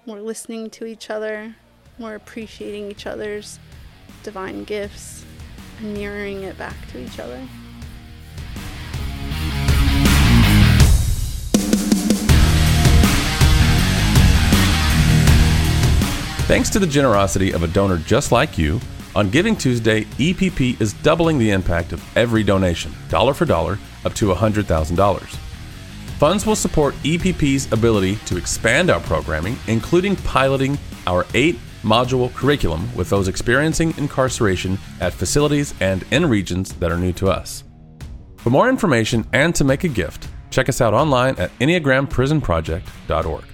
more listening to each other, more appreciating each other's divine gifts, and mirroring it back to each other. Thanks to the generosity of a donor just like you, on Giving Tuesday, EPP is doubling the impact of every donation, dollar for dollar, up to $100,000. Funds will support EPP's ability to expand our programming, including piloting our eight module curriculum with those experiencing incarceration at facilities and in regions that are new to us. For more information and to make a gift, check us out online at EnneagramPrisonProject.org.